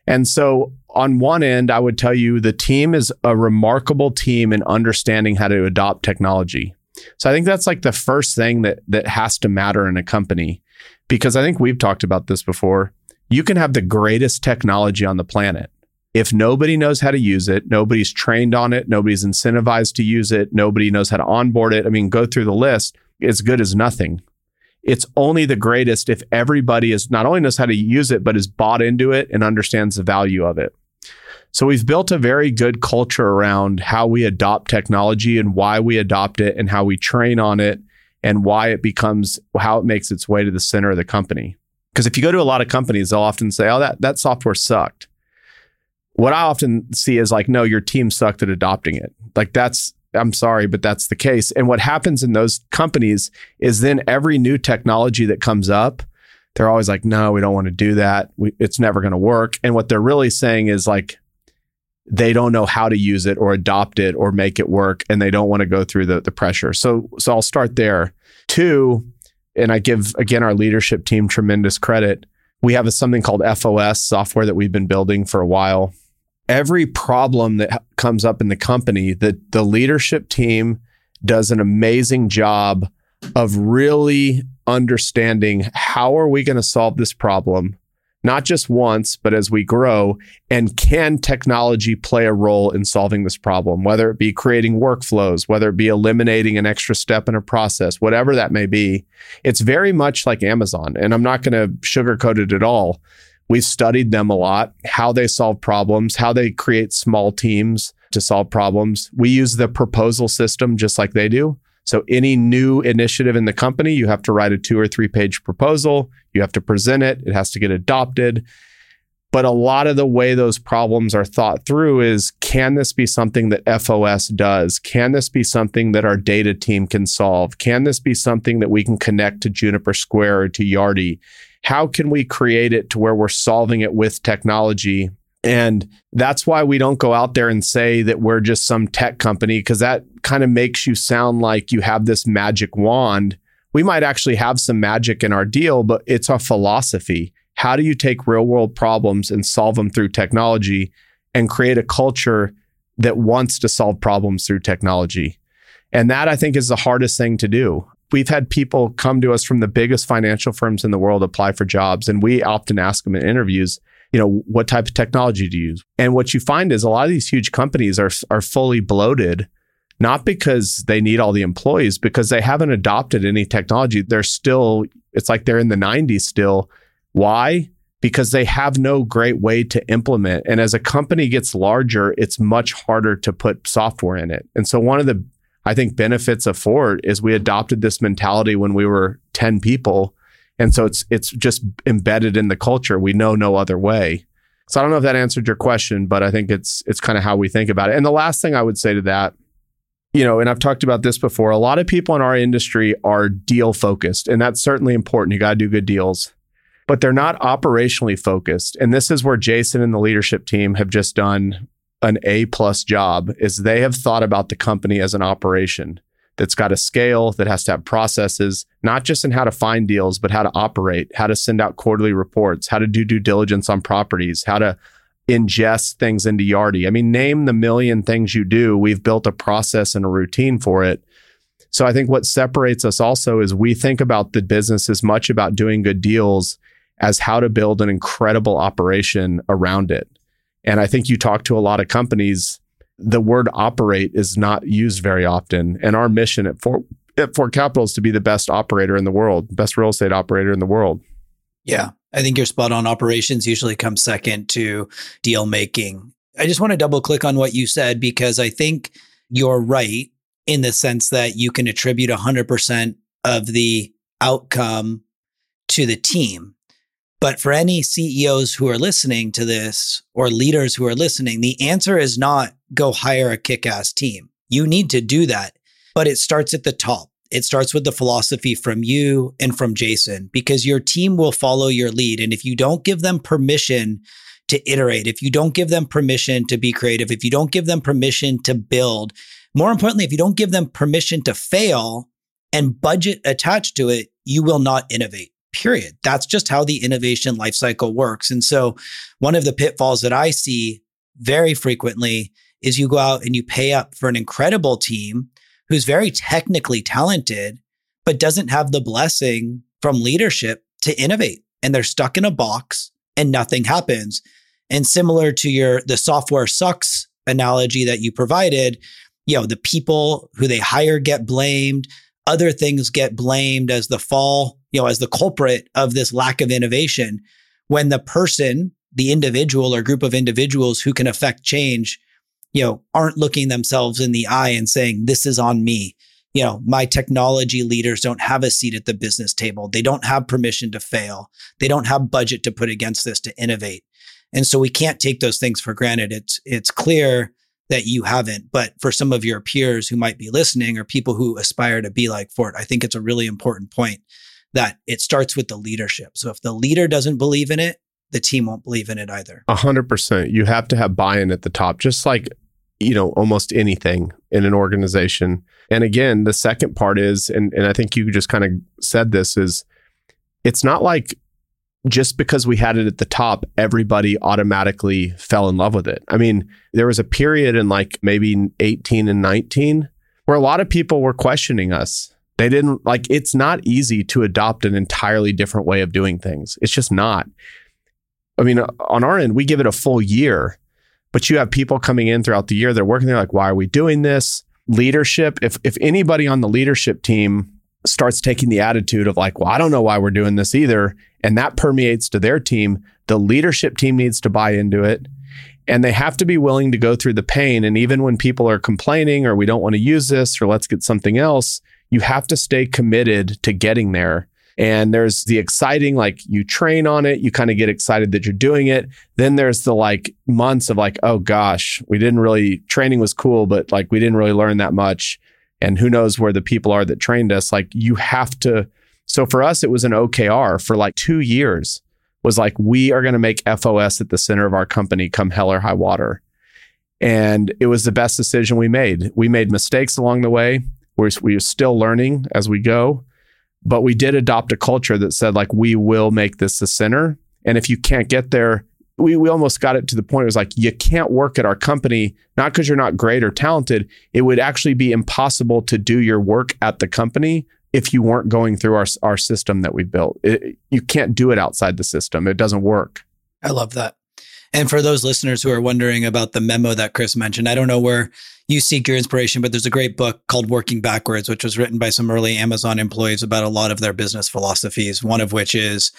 And so, on one end, I would tell you the team is a remarkable team in understanding how to adopt technology. So I think that's like the first thing that that has to matter in a company because I think we've talked about this before. You can have the greatest technology on the planet. If nobody knows how to use it, nobody's trained on it, nobody's incentivized to use it, nobody knows how to onboard it. I mean, go through the list, it's good as nothing it's only the greatest if everybody is not only knows how to use it, but is bought into it and understands the value of it. So we've built a very good culture around how we adopt technology and why we adopt it and how we train on it and why it becomes how it makes its way to the center of the company. Because if you go to a lot of companies, they'll often say, "Oh, that that software sucked." What I often see is like, "No, your team sucked at adopting it." Like that's I'm sorry, but that's the case. And what happens in those companies is then every new technology that comes up, they're always like, no, we don't want to do that. We, it's never going to work. And what they're really saying is like, they don't know how to use it or adopt it or make it work, and they don't want to go through the, the pressure. So, so I'll start there. Two, and I give again our leadership team tremendous credit. We have a, something called FOS software that we've been building for a while every problem that comes up in the company, the, the leadership team does an amazing job of really understanding how are we going to solve this problem not just once but as we grow and can technology play a role in solving this problem whether it be creating workflows whether it be eliminating an extra step in a process whatever that may be. It's very much like amazon and i'm not going to sugarcoat it at all We've studied them a lot, how they solve problems, how they create small teams to solve problems. We use the proposal system just like they do. So, any new initiative in the company, you have to write a two or three page proposal. You have to present it, it has to get adopted. But a lot of the way those problems are thought through is can this be something that FOS does? Can this be something that our data team can solve? Can this be something that we can connect to Juniper Square or to Yardi? How can we create it to where we're solving it with technology? And that's why we don't go out there and say that we're just some tech company, because that kind of makes you sound like you have this magic wand. We might actually have some magic in our deal, but it's a philosophy. How do you take real world problems and solve them through technology and create a culture that wants to solve problems through technology? And that I think is the hardest thing to do we've had people come to us from the biggest financial firms in the world apply for jobs and we often ask them in interviews you know what type of technology do you use? And what you find is a lot of these huge companies are are fully bloated not because they need all the employees because they haven't adopted any technology. They're still it's like they're in the 90s still. Why? Because they have no great way to implement. And as a company gets larger it's much harder to put software in it. And so one of the I think benefits of is we adopted this mentality when we were 10 people. And so it's it's just embedded in the culture. We know no other way. So I don't know if that answered your question, but I think it's it's kind of how we think about it. And the last thing I would say to that, you know, and I've talked about this before, a lot of people in our industry are deal focused, and that's certainly important. You got to do good deals. But they're not operationally focused. And this is where Jason and the leadership team have just done an A plus job is they have thought about the company as an operation that's got a scale, that has to have processes, not just in how to find deals, but how to operate, how to send out quarterly reports, how to do due diligence on properties, how to ingest things into Yardi. I mean, name the million things you do. We've built a process and a routine for it. So I think what separates us also is we think about the business as much about doing good deals as how to build an incredible operation around it. And I think you talk to a lot of companies, the word operate is not used very often. And our mission at Fort, at Fort Capital is to be the best operator in the world, best real estate operator in the world. Yeah. I think you're spot on. Operations usually come second to deal making. I just want to double click on what you said because I think you're right in the sense that you can attribute 100% of the outcome to the team. But for any CEOs who are listening to this or leaders who are listening, the answer is not go hire a kick ass team. You need to do that, but it starts at the top. It starts with the philosophy from you and from Jason because your team will follow your lead. And if you don't give them permission to iterate, if you don't give them permission to be creative, if you don't give them permission to build, more importantly, if you don't give them permission to fail and budget attached to it, you will not innovate. Period. That's just how the innovation lifecycle works. And so, one of the pitfalls that I see very frequently is you go out and you pay up for an incredible team who's very technically talented, but doesn't have the blessing from leadership to innovate. And they're stuck in a box and nothing happens. And similar to your the software sucks analogy that you provided, you know, the people who they hire get blamed, other things get blamed as the fall, you know, as the culprit of this lack of innovation. When the person, the individual or group of individuals who can affect change you know, aren't looking themselves in the eye and saying, this is on me. You know, my technology leaders don't have a seat at the business table. They don't have permission to fail. They don't have budget to put against this to innovate. And so we can't take those things for granted. It's, it's clear that you haven't, but for some of your peers who might be listening or people who aspire to be like Fort, I think it's a really important point that it starts with the leadership. So if the leader doesn't believe in it, the team won't believe in it either. A hundred percent. You have to have buy-in at the top, just like you know almost anything in an organization. And again, the second part is, and and I think you just kind of said this is, it's not like just because we had it at the top, everybody automatically fell in love with it. I mean, there was a period in like maybe 18 and 19 where a lot of people were questioning us. They didn't like it's not easy to adopt an entirely different way of doing things. It's just not. I mean, on our end, we give it a full year, but you have people coming in throughout the year. They're working. They're like, why are we doing this? Leadership. If if anybody on the leadership team starts taking the attitude of like, well, I don't know why we're doing this either, and that permeates to their team, the leadership team needs to buy into it. And they have to be willing to go through the pain. And even when people are complaining or we don't want to use this or let's get something else, you have to stay committed to getting there and there's the exciting, like you train on it, you kind of get excited that you're doing it. Then there's the like months of like, oh gosh, we didn't really, training was cool, but like we didn't really learn that much. And who knows where the people are that trained us. Like you have to. So for us, it was an OKR for like two years was like, we are going to make FOS at the center of our company come hell or high water. And it was the best decision we made. We made mistakes along the way. We're, we're still learning as we go. But we did adopt a culture that said, like, we will make this the center. And if you can't get there, we, we almost got it to the point it was like, you can't work at our company, not because you're not great or talented. It would actually be impossible to do your work at the company if you weren't going through our, our system that we built. It, you can't do it outside the system, it doesn't work. I love that. And for those listeners who are wondering about the memo that Chris mentioned, I don't know where you seek your inspiration, but there's a great book called Working Backwards, which was written by some early Amazon employees about a lot of their business philosophies. One of which is,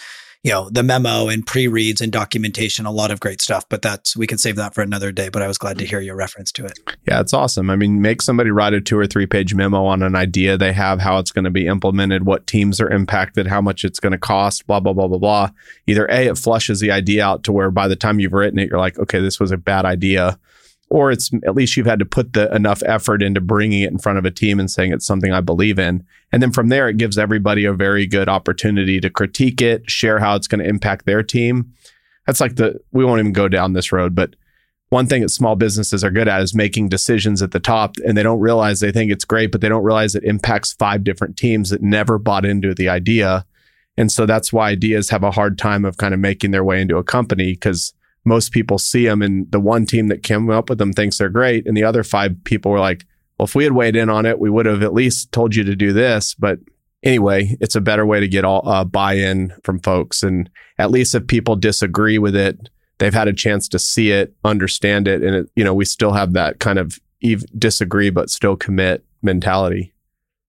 you know, the memo and pre-reads and documentation, a lot of great stuff. But that's we can save that for another day. But I was glad to hear your reference to it. Yeah, it's awesome. I mean, make somebody write a two or three page memo on an idea they have, how it's going to be implemented, what teams are impacted, how much it's going to cost, blah, blah, blah, blah, blah. Either A, it flushes the idea out to where by the time you've written it, you're like, okay, this was a bad idea or it's at least you've had to put the enough effort into bringing it in front of a team and saying it's something I believe in. And then from there, it gives everybody a very good opportunity to critique it, share how it's going to impact their team. That's like the, we won't even go down this road, but one thing that small businesses are good at is making decisions at the top and they don't realize they think it's great, but they don't realize it impacts five different teams that never bought into the idea. And so that's why ideas have a hard time of kind of making their way into a company because most people see them, and the one team that came up with them thinks they're great, and the other five people were like, "Well, if we had weighed in on it, we would have at least told you to do this." But anyway, it's a better way to get all uh, buy-in from folks, and at least if people disagree with it, they've had a chance to see it, understand it, and it, you know, we still have that kind of ev- disagree but still commit mentality.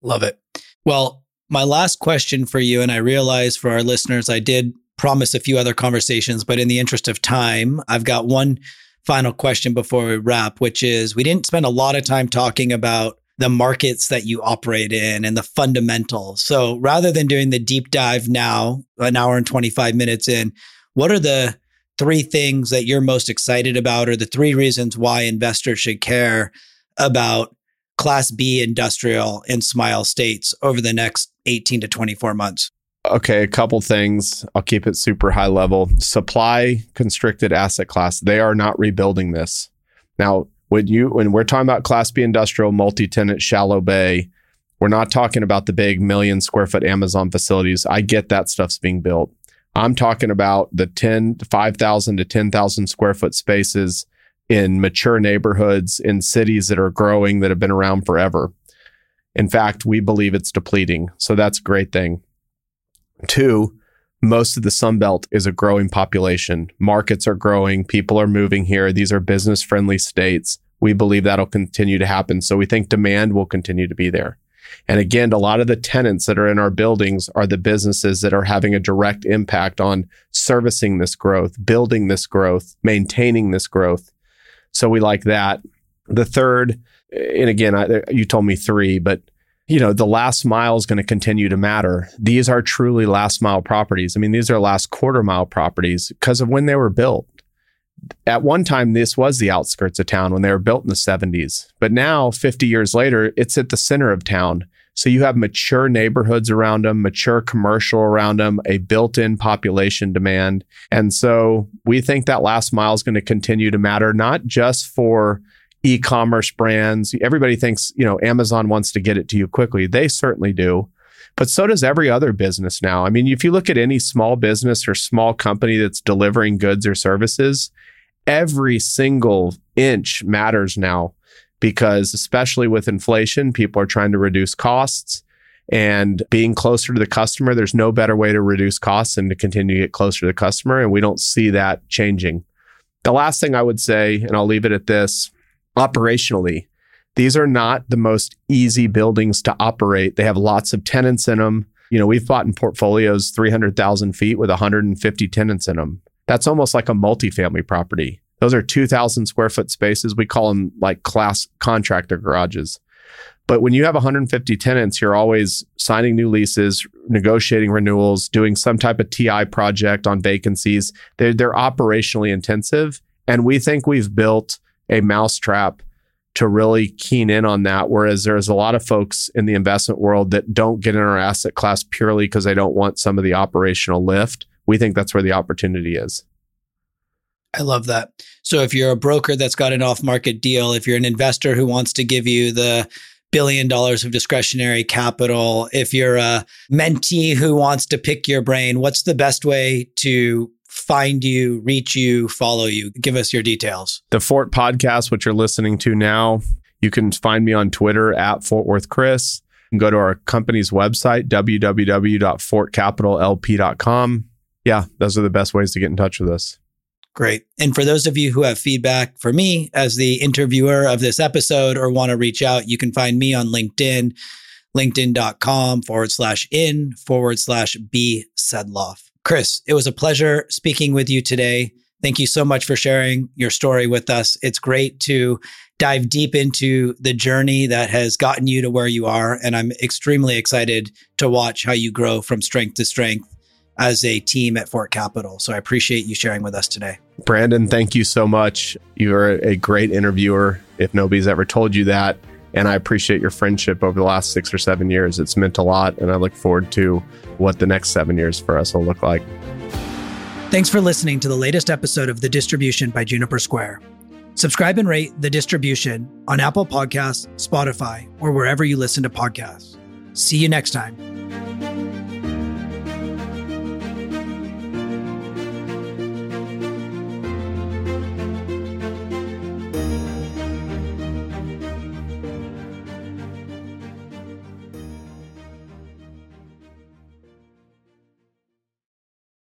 Love it. Well, my last question for you, and I realize for our listeners, I did promise a few other conversations, but in the interest of time, I've got one final question before we wrap, which is we didn't spend a lot of time talking about the markets that you operate in and the fundamentals. So rather than doing the deep dive now, an hour and 25 minutes in, what are the three things that you're most excited about or the three reasons why investors should care about Class B industrial in Smile states over the next 18 to 24 months? Okay, a couple things. I'll keep it super high level. Supply constricted asset class. They are not rebuilding this. Now, when you when we're talking about class B industrial multi-tenant shallow bay, we're not talking about the big million square foot Amazon facilities. I get that stuff's being built. I'm talking about the 10 5,000 to 10,000 square foot spaces in mature neighborhoods in cities that are growing that have been around forever. In fact, we believe it's depleting. So that's a great thing. Two, most of the Sun Belt is a growing population. Markets are growing. People are moving here. These are business friendly states. We believe that'll continue to happen. So we think demand will continue to be there. And again, a lot of the tenants that are in our buildings are the businesses that are having a direct impact on servicing this growth, building this growth, maintaining this growth. So we like that. The third, and again, I, you told me three, but you know, the last mile is going to continue to matter. These are truly last mile properties. I mean, these are last quarter mile properties because of when they were built. At one time, this was the outskirts of town when they were built in the 70s. But now, 50 years later, it's at the center of town. So you have mature neighborhoods around them, mature commercial around them, a built in population demand. And so we think that last mile is going to continue to matter, not just for e-commerce brands. Everybody thinks, you know, Amazon wants to get it to you quickly. They certainly do. But so does every other business now. I mean, if you look at any small business or small company that's delivering goods or services, every single inch matters now because especially with inflation, people are trying to reduce costs and being closer to the customer, there's no better way to reduce costs than to continue to get closer to the customer. And we don't see that changing. The last thing I would say, and I'll leave it at this operationally, these are not the most easy buildings to operate. They have lots of tenants in them. You know, we've bought in portfolios 300,000 feet with 150 tenants in them. That's almost like a multifamily property. Those are 2,000 square foot spaces. We call them like class contractor garages. But when you have 150 tenants, you're always signing new leases, negotiating renewals, doing some type of TI project on vacancies. They're, they're operationally intensive. And we think we've built a mousetrap to really keen in on that. Whereas there's a lot of folks in the investment world that don't get in our asset class purely because they don't want some of the operational lift. We think that's where the opportunity is. I love that. So if you're a broker that's got an off market deal, if you're an investor who wants to give you the billion dollars of discretionary capital, if you're a mentee who wants to pick your brain, what's the best way to find you, reach you, follow you? Give us your details. The Fort podcast, which you're listening to now, you can find me on Twitter at Fort Worth Chris. You can go to our company's website, www.fortcapitallp.com. Yeah, those are the best ways to get in touch with us. Great. And for those of you who have feedback for me as the interviewer of this episode or want to reach out, you can find me on LinkedIn, linkedin.com forward slash in forward slash B Sedloff. Chris, it was a pleasure speaking with you today. Thank you so much for sharing your story with us. It's great to dive deep into the journey that has gotten you to where you are. And I'm extremely excited to watch how you grow from strength to strength as a team at Fort Capital. So I appreciate you sharing with us today. Brandon, thank you so much. You are a great interviewer, if nobody's ever told you that. And I appreciate your friendship over the last six or seven years. It's meant a lot. And I look forward to what the next seven years for us will look like. Thanks for listening to the latest episode of The Distribution by Juniper Square. Subscribe and rate The Distribution on Apple Podcasts, Spotify, or wherever you listen to podcasts. See you next time.